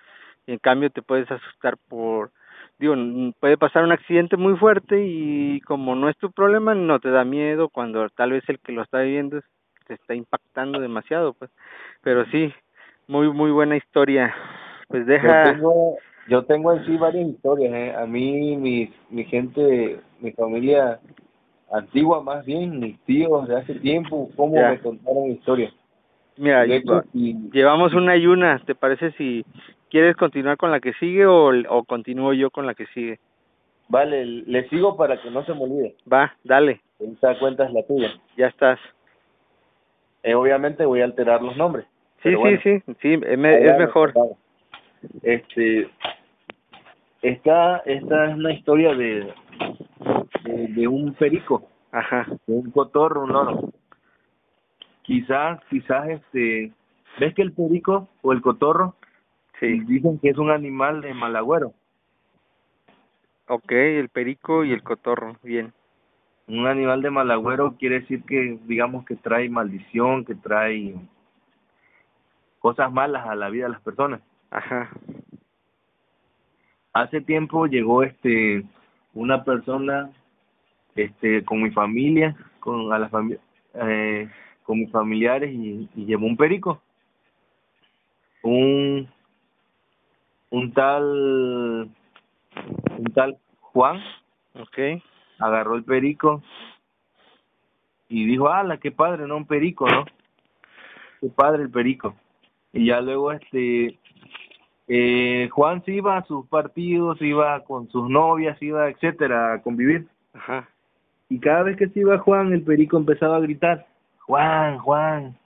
Y en cambio te puedes asustar por, digo, puede pasar un accidente muy fuerte y como no es tu problema, no te da miedo cuando tal vez el que lo está viviendo te está impactando demasiado, pues. Pero sí, muy, muy buena historia. Pues deja... Yo tengo, yo tengo en sí varias historias, ¿eh? A mí, mi, mi gente, mi familia antigua más bien, mis tíos de hace tiempo, cómo Ya. me contaron historias. Mira, llevamos una y una, ¿te parece si quieres continuar con la que sigue o, o continúo yo con la que sigue? vale, le sigo para que no se me olvide. Va, dale, Esta cuenta es la tuya. ya estás. Eh, obviamente voy a alterar los nombres. Sí, sí, bueno. sí, sí, es, me- es Claro, mejor. Este, esta, esta es una historia de, de, de un perico, Ajá, de un cotorro, un loro. Quizás, quizás, este, ¿ves que el perico o el cotorro Sí. Dicen que es un animal de mal agüero. Ok, el perico y el cotorro, bien. Un animal de mal agüero quiere decir que, digamos, que trae maldición, que trae cosas malas a la vida de las personas. Ajá. Hace tiempo llegó este una persona este con mi familia, con a la familia eh, con mis familiares y, y llevó un perico. Un un tal un tal Juan Ok. agarró el perico y dijo, ala, qué padre, no un perico, ¿no? Qué padre el perico. Y ya luego, este, eh, Juan se iba a sus partidos, iba con sus novias, iba, etcétera, a convivir. Ajá. Y cada vez que se iba Juan, el perico empezaba a gritar, Juan, Juan.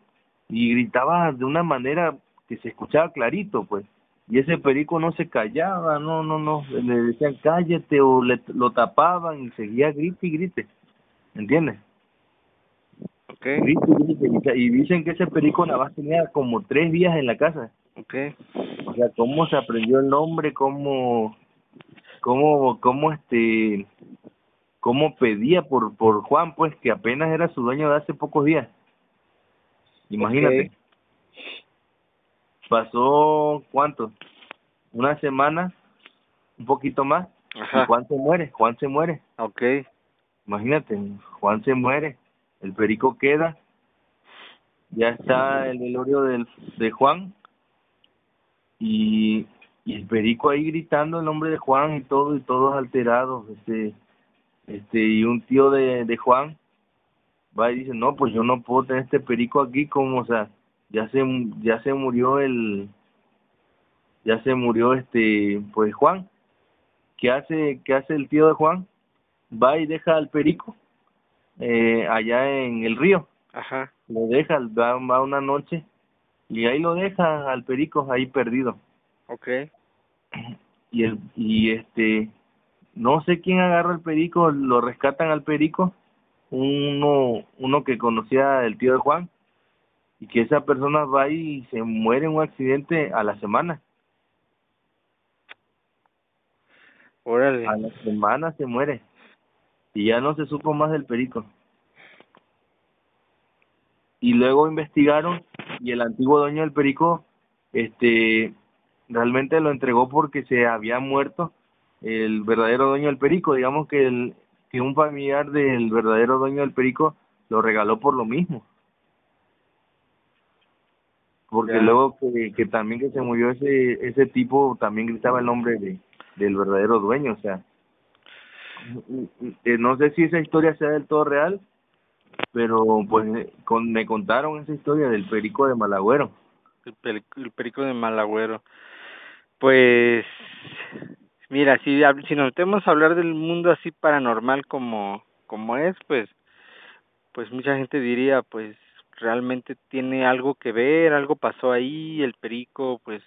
Y gritaba de una manera que se escuchaba clarito, pues. Y ese perico no se callaba, no, no, no. Le decían cállate o le, lo tapaban y seguía grite y grite. ¿Entiendes? Ok. Grite y grite. Y dicen que ese perico nada más tenía como tres días en la casa. Ok. O sea, cómo se aprendió el nombre, cómo, cómo, cómo este, cómo pedía por, por Juan, pues, que apenas era su dueño de hace pocos días. Imagínate. Pasó, ¿cuánto? Una semana, un poquito más, y. Juan se muere, Juan se muere. Ok. Imagínate, Juan se muere, el perico queda, ya está el velorio del, de Juan, y, y el perico ahí gritando el nombre de Juan y todo, y todos alterados, este, este, y un tío de, de Juan va y dice, no, pues yo no puedo tener este perico aquí, como, o sea, ya se, ya se murió el, ya se murió este, pues Juan, ¿qué hace, qué hace el tío de Juan? Va y deja al perico, eh, allá en el río, Ajá. lo deja, va, va una noche, y ahí lo deja al perico ahí perdido Ok. y el y este no sé quién agarra el perico lo rescatan al perico uno uno que conocía el tío de Juan y que esa persona va y se muere en un accidente a la semana Órale. a la semana se muere y ya no se supo más del perico y luego investigaron y el antiguo dueño del perico este realmente lo entregó porque se había muerto el verdadero dueño del perico digamos que el que un familiar del verdadero dueño del perico lo regaló por lo mismo porque Ya. luego que, que también que se murió ese ese tipo también gritaba el nombre de del verdadero dueño o sea eh, no sé si esa historia sea del todo real pero pues con, me contaron esa historia del perico de Malagüero El, peli- el perico de Malagüero. Pues, mira, si, si nos metemos a hablar del mundo así paranormal como, como es, pues, pues mucha gente diría, pues, realmente tiene algo que ver, algo pasó ahí, el perico, pues,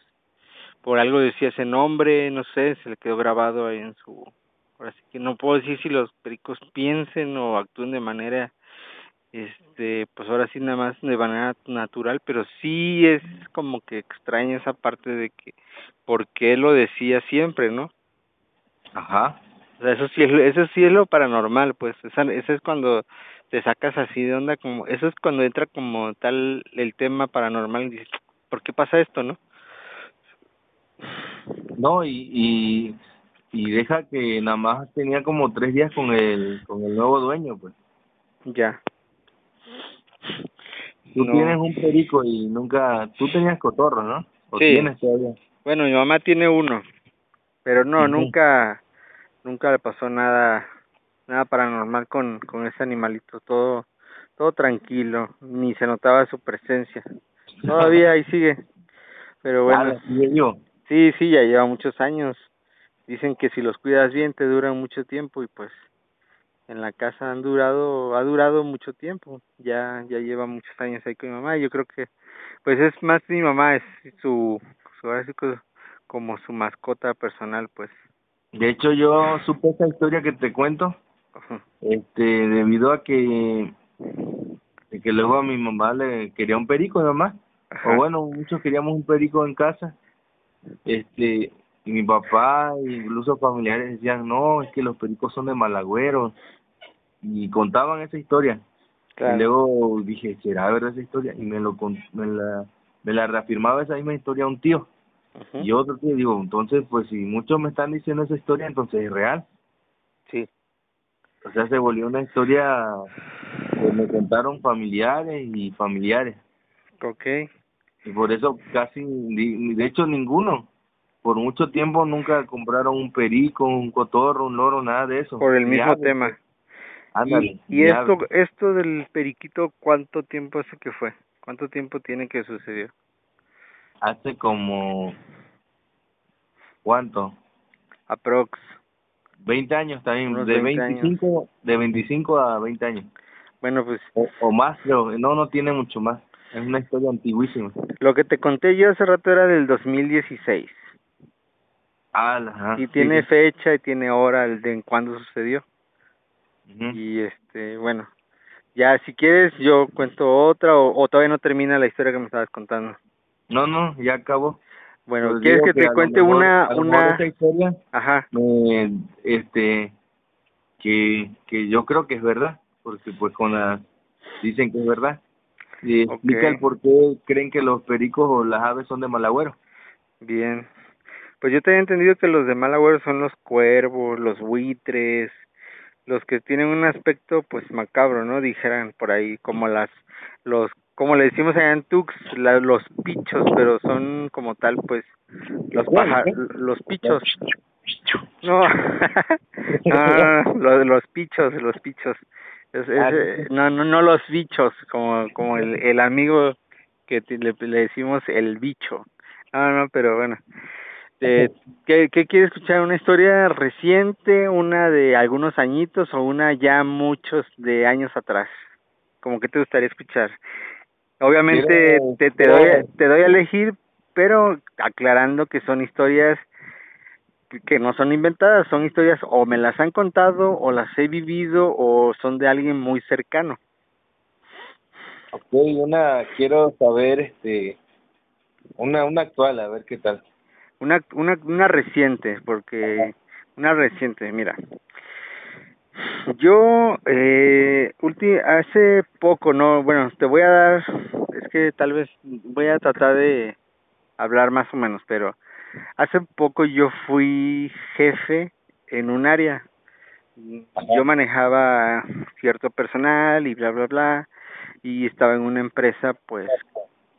por algo decía ese nombre, no sé, se le quedó grabado ahí en su, ahora sí que no puedo decir si los pericos piensen o actúen de manera este pues ahora sí nada más de manera natural pero sí es como que extraña esa parte de que por qué lo decía siempre no ajá. O sea eso sí es eso sí es lo paranormal pues esa ese es cuando te sacas así de onda como eso es cuando entra como tal el tema paranormal y dices por qué pasa esto no no y, y y deja que nada más tenía como tres días con el con el nuevo dueño pues. Ya. Tú No. tienes un perico y nunca tú tenías cotorro no o Sí. tienes todavía Bueno, mi mamá tiene uno, pero no, nunca, nunca le pasó nada, nada paranormal con, con ese animalito, todo, todo tranquilo, ni se notaba su presencia. Todavía ahí sigue, pero bueno, sí, sí, ya lleva muchos años. Dicen que si los cuidas bien te duran mucho tiempo y pues en la casa han durado, ha durado mucho tiempo. Ya, ya lleva muchos años ahí con mi mamá. y Yo creo que, pues es más mi mamá, es su, su como su mascota personal, pues. De hecho yo supe esa historia que te cuento este debido a que que luego a mi mamá le quería un perico Ajá. o bueno muchos queríamos un perico en casa este, y mi papá, incluso familiares decían, no, es que los pericos son de malagüeros, y contaban esa historia. Y luego dije, ¿será verdad esa historia? Y me, lo, me, la, me la reafirmaba esa misma historia un tío. Y otro tío, digo, entonces, pues si muchos me están diciendo esa historia, entonces es real. Sí. O sea, se volvió una historia que me contaron familiares y familiares. Ok. Y por eso casi, de hecho ninguno, por mucho tiempo nunca compraron un perico, un cotorro, un loro, nada de eso. Por el mismo tema. Ándale. y, esto, esto del periquito, ¿cuánto tiempo hace que fue? ¿Cuánto tiempo tiene que sucedió? Hace como, ¿cuánto? Aprox. 20 años también, de 25, de 25 a 20 años. Bueno, pues. O, más, pero no, no tiene mucho más. Es una historia antiguísima. Lo que te conté yo hace rato era del 2016. Ah, ajá, y tiene fecha y tiene hora de en cuándo sucedió. Y este, bueno, ya si quieres yo cuento otra o, o todavía no termina la historia que me estabas contando. No, no, ya acabó. Bueno, pues ¿quieres que te cuente una una historia? Ajá. este que que yo creo que es verdad, porque pues con la dicen que es verdad. Y explica el por qué creen que los pericos o las aves son de mal agüero. Bien. Pues yo te había entendido que los de mal agüero son los cuervos, los buitres, los que tienen un aspecto pues macabro, ¿no? Dijeran por ahí como las los como le decimos allá en Tux, los pichos, pero son como tal pues los pájaros, los pichos. No, no, los, los pichos, los pichos. Es, es, ah, no, no, no los bichos, como como el, el amigo que le, le decimos el bicho. No, no, pero bueno. Este, ¿qué, ¿Qué quiere escuchar? ¿Una historia reciente, una de algunos añitos o una ya muchos de años atrás? Como que te gustaría escuchar. Obviamente te, te, doy, te doy a elegir, pero aclarando que son historias que no son inventadas, son historias o me las han contado o las he vivido o son de alguien muy cercano. Ok, una, quiero saber, este, una, una actual, a ver qué tal. Una, una, una reciente, porque una reciente, mira. Yo, eh, hace poco, no, bueno, te voy a dar, es que tal vez voy a tratar de hablar más o menos, pero hace poco yo fui jefe en un área. Yo manejaba cierto personal y bla, bla, bla, y estaba en una empresa, pues,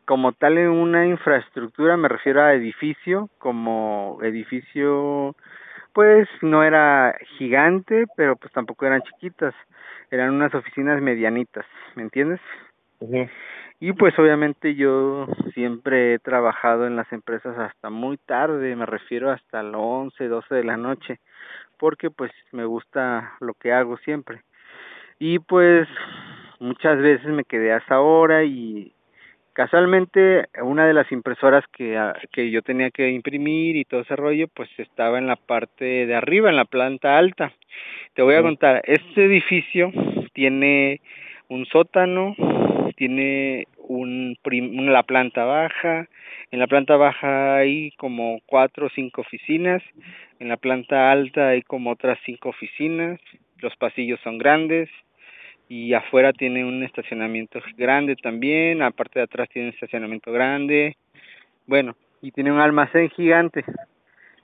como tal en una infraestructura, me refiero a edificio, como edificio, pues no era gigante, pero pues tampoco eran chiquitas, eran unas oficinas medianitas, ¿me entiendes? Y pues obviamente yo siempre he trabajado en las empresas hasta muy tarde, me refiero hasta las 11, 12 de la noche, porque pues me gusta lo que hago siempre. Y pues muchas veces me quedé hasta ahora y Casualmente, una de las impresoras que, ah, que yo tenía que imprimir y todo ese rollo, pues estaba en la parte de arriba, en la planta alta. Te voy a contar, este edificio tiene un sótano, tiene un la planta baja, en la planta baja hay como cuatro o cinco oficinas, en la planta alta hay como otras cinco oficinas, los pasillos son grandes, y afuera tiene un estacionamiento grande también, aparte de atrás tiene un estacionamiento grande, bueno, y tiene un almacén gigante.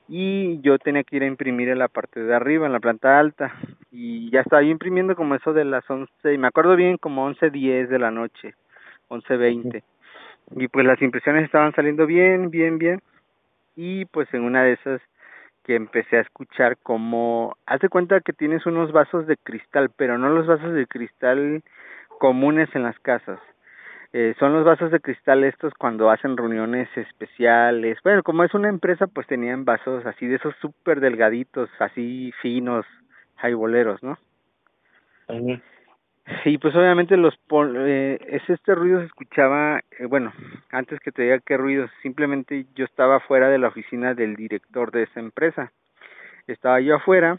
Y yo tenía que ir a imprimir en la parte de arriba, en la planta alta, y ya estaba yo imprimiendo como eso de las once, y me acuerdo bien como once diez de la noche, once veinte. Y pues las impresiones estaban saliendo bien, bien, bien, y pues en una de esas que empecé a escuchar como, haz de cuenta que tienes unos vasos de cristal, pero no los vasos de cristal comunes en las casas. Eh, son los vasos de cristal estos cuando hacen reuniones especiales. Bueno, como es una empresa, pues tenían vasos así de esos súper delgaditos, así finos, jaiboleros, ¿no? Sí, pues obviamente los eh, es este ruido se escuchaba, eh, bueno, antes que te diga qué ruido, simplemente yo estaba fuera de la oficina del director de esa empresa. Estaba yo afuera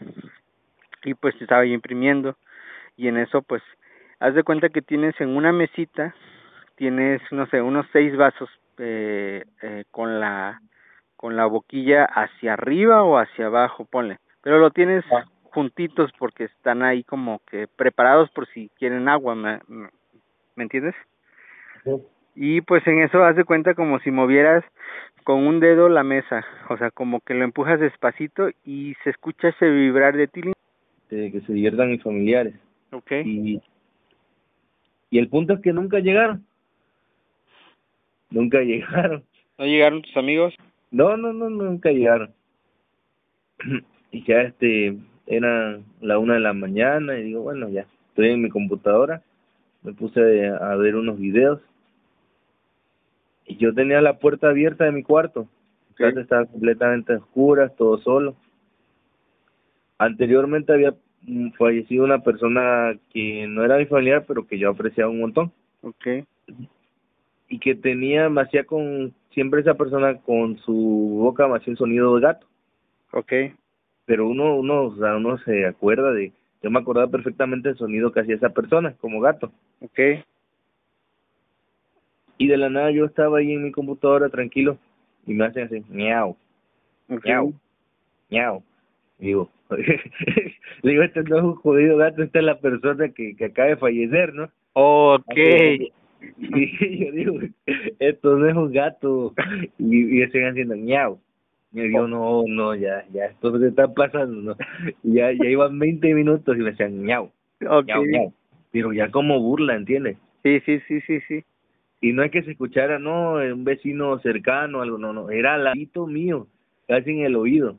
y pues estaba yo imprimiendo y en eso pues haz de cuenta que tienes en una mesita tienes no sé unos seis vasos eh, eh, con la con la boquilla hacia arriba o hacia abajo, ponle. Pero lo tienes Ah. Juntitos porque están ahí como que preparados por si quieren agua, ¿me, me me entiendes? Y pues en eso haz de cuenta como si movieras con un dedo la mesa, o sea, como que lo empujas despacito y se escucha ese vibrar de tilín. de que se diviertan mis familiares. Ok. Y, y el punto es que nunca llegaron. Nunca llegaron. ¿No llegaron tus amigos? No, no, no, nunca llegaron. Y ya este, era la una de la mañana y digo, bueno, ya, estoy en mi computadora, me puse a ver unos videos y yo tenía la puerta abierta de mi cuarto. La casa estaba completamente oscura, todo solo. Anteriormente había mm, fallecido una persona que no era mi familiar, pero que yo apreciaba un montón Ok. y que tenía, me hacía con, siempre esa persona con su boca me hacía un sonido de gato. Ok. Pero uno uno o sea, uno se acuerda de yo me acordaba perfectamente del sonido que hacía esa persona como gato. Ok. y de la nada yo estaba ahí en mi computadora tranquilo y me hacen así miau miau miau. Y digo le digo este no es un jodido gato esta es la persona que, que acaba de fallecer no Ok. y yo digo esto no es un gato. Y, y siguen haciendo miau y yo digo, no, no, ya, ya, esto se está pasando, ¿no? Y ya, ya iban 20 minutos y me decían, miau, Ok. miau, miau. Pero ya como burla, ¿entiendes? Sí, sí, sí, sí, sí. Y no es que se escuchara, no, eh, un vecino cercano, algo, no, no, era al ladito mío, casi en el oído.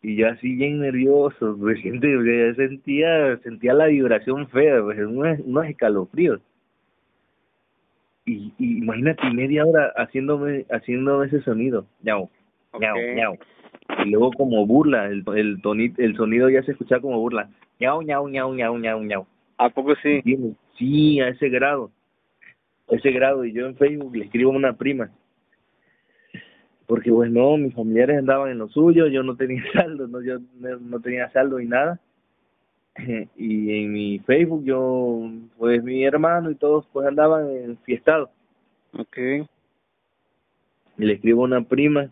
Y yo así bien nervioso, pues, ya sentía, sentía la vibración fea, pues, unos, unos escalofríos. Y, y imagínate media hora haciéndome, haciéndome ese sonido, ñau, ñau, Ok. ñau. Y luego como burla, el, el, el sonido ya se escuchaba como burla, ñau, ñau, ñau, ñau, ñau, ñau. ¿A poco sí? ¿Entiendes? Sí, a ese grado. A ese grado. Y yo en Facebook le escribo a una prima. Porque, pues, no, mis familiares andaban en lo suyo, yo no tenía saldo, no, yo no, no tenía saldo ni nada. Y en mi Facebook yo, pues, mi hermano y todos, pues, andaban enfiestados. Ok. Y le escribo a una prima.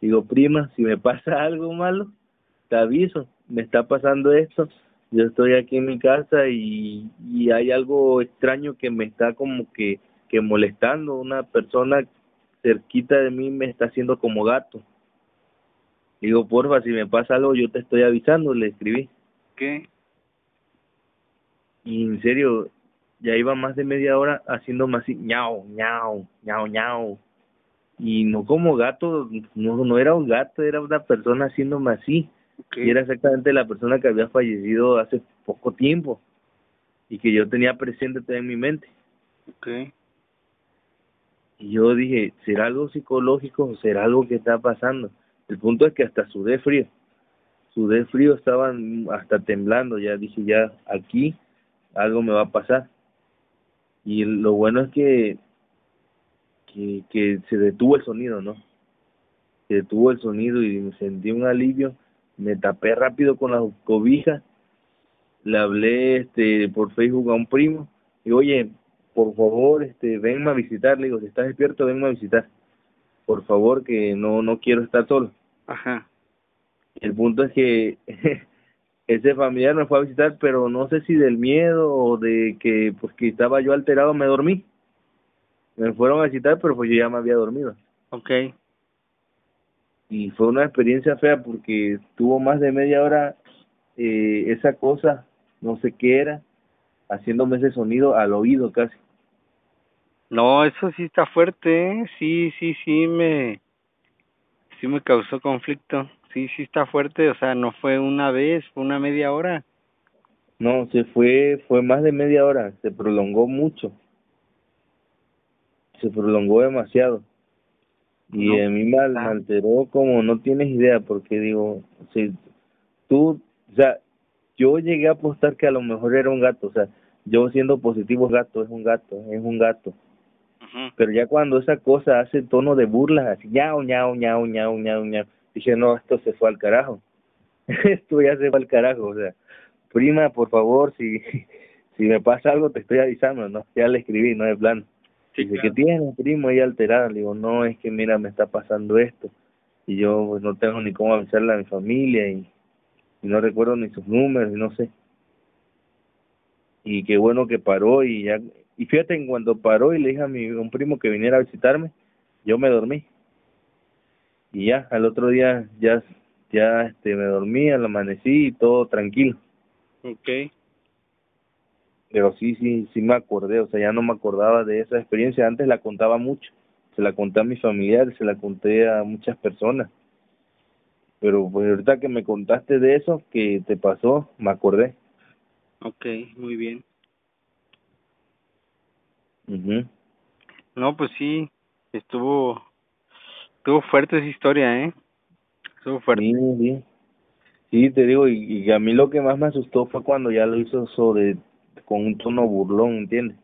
Digo, prima, si me pasa algo malo, te aviso. Me está pasando esto. Yo estoy aquí en mi casa y, y hay algo extraño que me está como que, que molestando. Una persona cerquita de mí me está haciendo como gato. Digo, porfa, si me pasa algo, yo te estoy avisando, le escribí. ¿Qué? Y en serio, ya iba más de media hora haciéndome así, ñau, ñau, ñau, ñau. Y no como gato, no, no era un gato, era una persona haciéndome así. Ok. Y era exactamente la persona que había fallecido hace poco tiempo y que yo tenía presente en mi mente. Ok. Y yo dije, ¿será algo psicológico o será algo que está pasando? El punto es que hasta sudé frío. Sudé frío, estaban hasta temblando. Ya dije, ya aquí algo me va a pasar. Y lo bueno es que, que, que se detuvo el sonido, ¿no? Se detuvo el sonido y me sentí un alivio. Me tapé rápido con las cobijas. Le hablé este por Facebook a un primo. Y oye, por favor, este, venme a visitar. Le digo, si estás despierto, venme a visitar. Por favor, que no, no quiero estar solo. Ajá. El punto es que ese familiar me fue a visitar, pero no sé si del miedo o de que pues que estaba yo alterado me dormí. Me fueron a visitar, pero pues yo ya me había dormido. Ok. Y fue una experiencia fea porque tuvo más de media hora eh, esa cosa, no sé qué era, haciéndome ese sonido al oído casi. No, eso sí está fuerte, ¿eh? Sí, sí, sí me... Sí me causó conflicto. Sí, sí está fuerte. O sea, no fue una vez, fue una media hora. No, se fue, fue más de media hora, se prolongó mucho. Se prolongó demasiado. Y No, a mí me, ah. alteró como no tienes idea, porque digo, si tú, o sea, yo llegué a apostar que a lo mejor era un gato, o sea, yo siendo positivo gato, es un gato, es un gato. Pero ya cuando esa cosa hace tono de burla, así, ñau, ñau, ñau, ñau, ñau, ñau, dije, no, esto se fue al carajo. esto ya se fue al carajo, o sea, prima, por favor, si, si me pasa algo te estoy avisando, ¿no? Ya le escribí, no de plan. dice, que ¿qué tienes, primo? Ahí alterada. Le digo, no, es que mira, me está pasando esto. Y yo pues no tengo ni cómo avisarle a mi familia y, no recuerdo ni sus números y no sé. Y qué bueno que paró y ya... Y fíjate, en cuando paró y le dije a mi un primo que viniera a visitarme, yo me dormí. Y ya, al otro día ya ya este me dormí, al amanecí y todo tranquilo. Okay pero sí, sí, sí me acordé, o sea, ya no me acordaba de esa experiencia, antes la contaba mucho, se la conté a mis familiares, se la conté a muchas personas, pero pues ahorita que me contaste de eso que te pasó, me acordé. Ok, muy bien. mhm No, pues sí, estuvo, estuvo fuerte esa historia, ¿eh? Estuvo fuerte. Sí, sí. Sí, te digo, y, y a mí lo que más me asustó fue cuando ya lo hizo sobre con un tono burlón, ¿entiendes?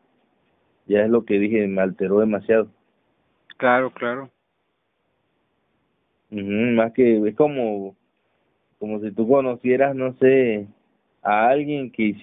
Ya es lo que dije, me alteró demasiado. Claro, claro. más que es como como si tú conocieras, no sé, a alguien que hiciera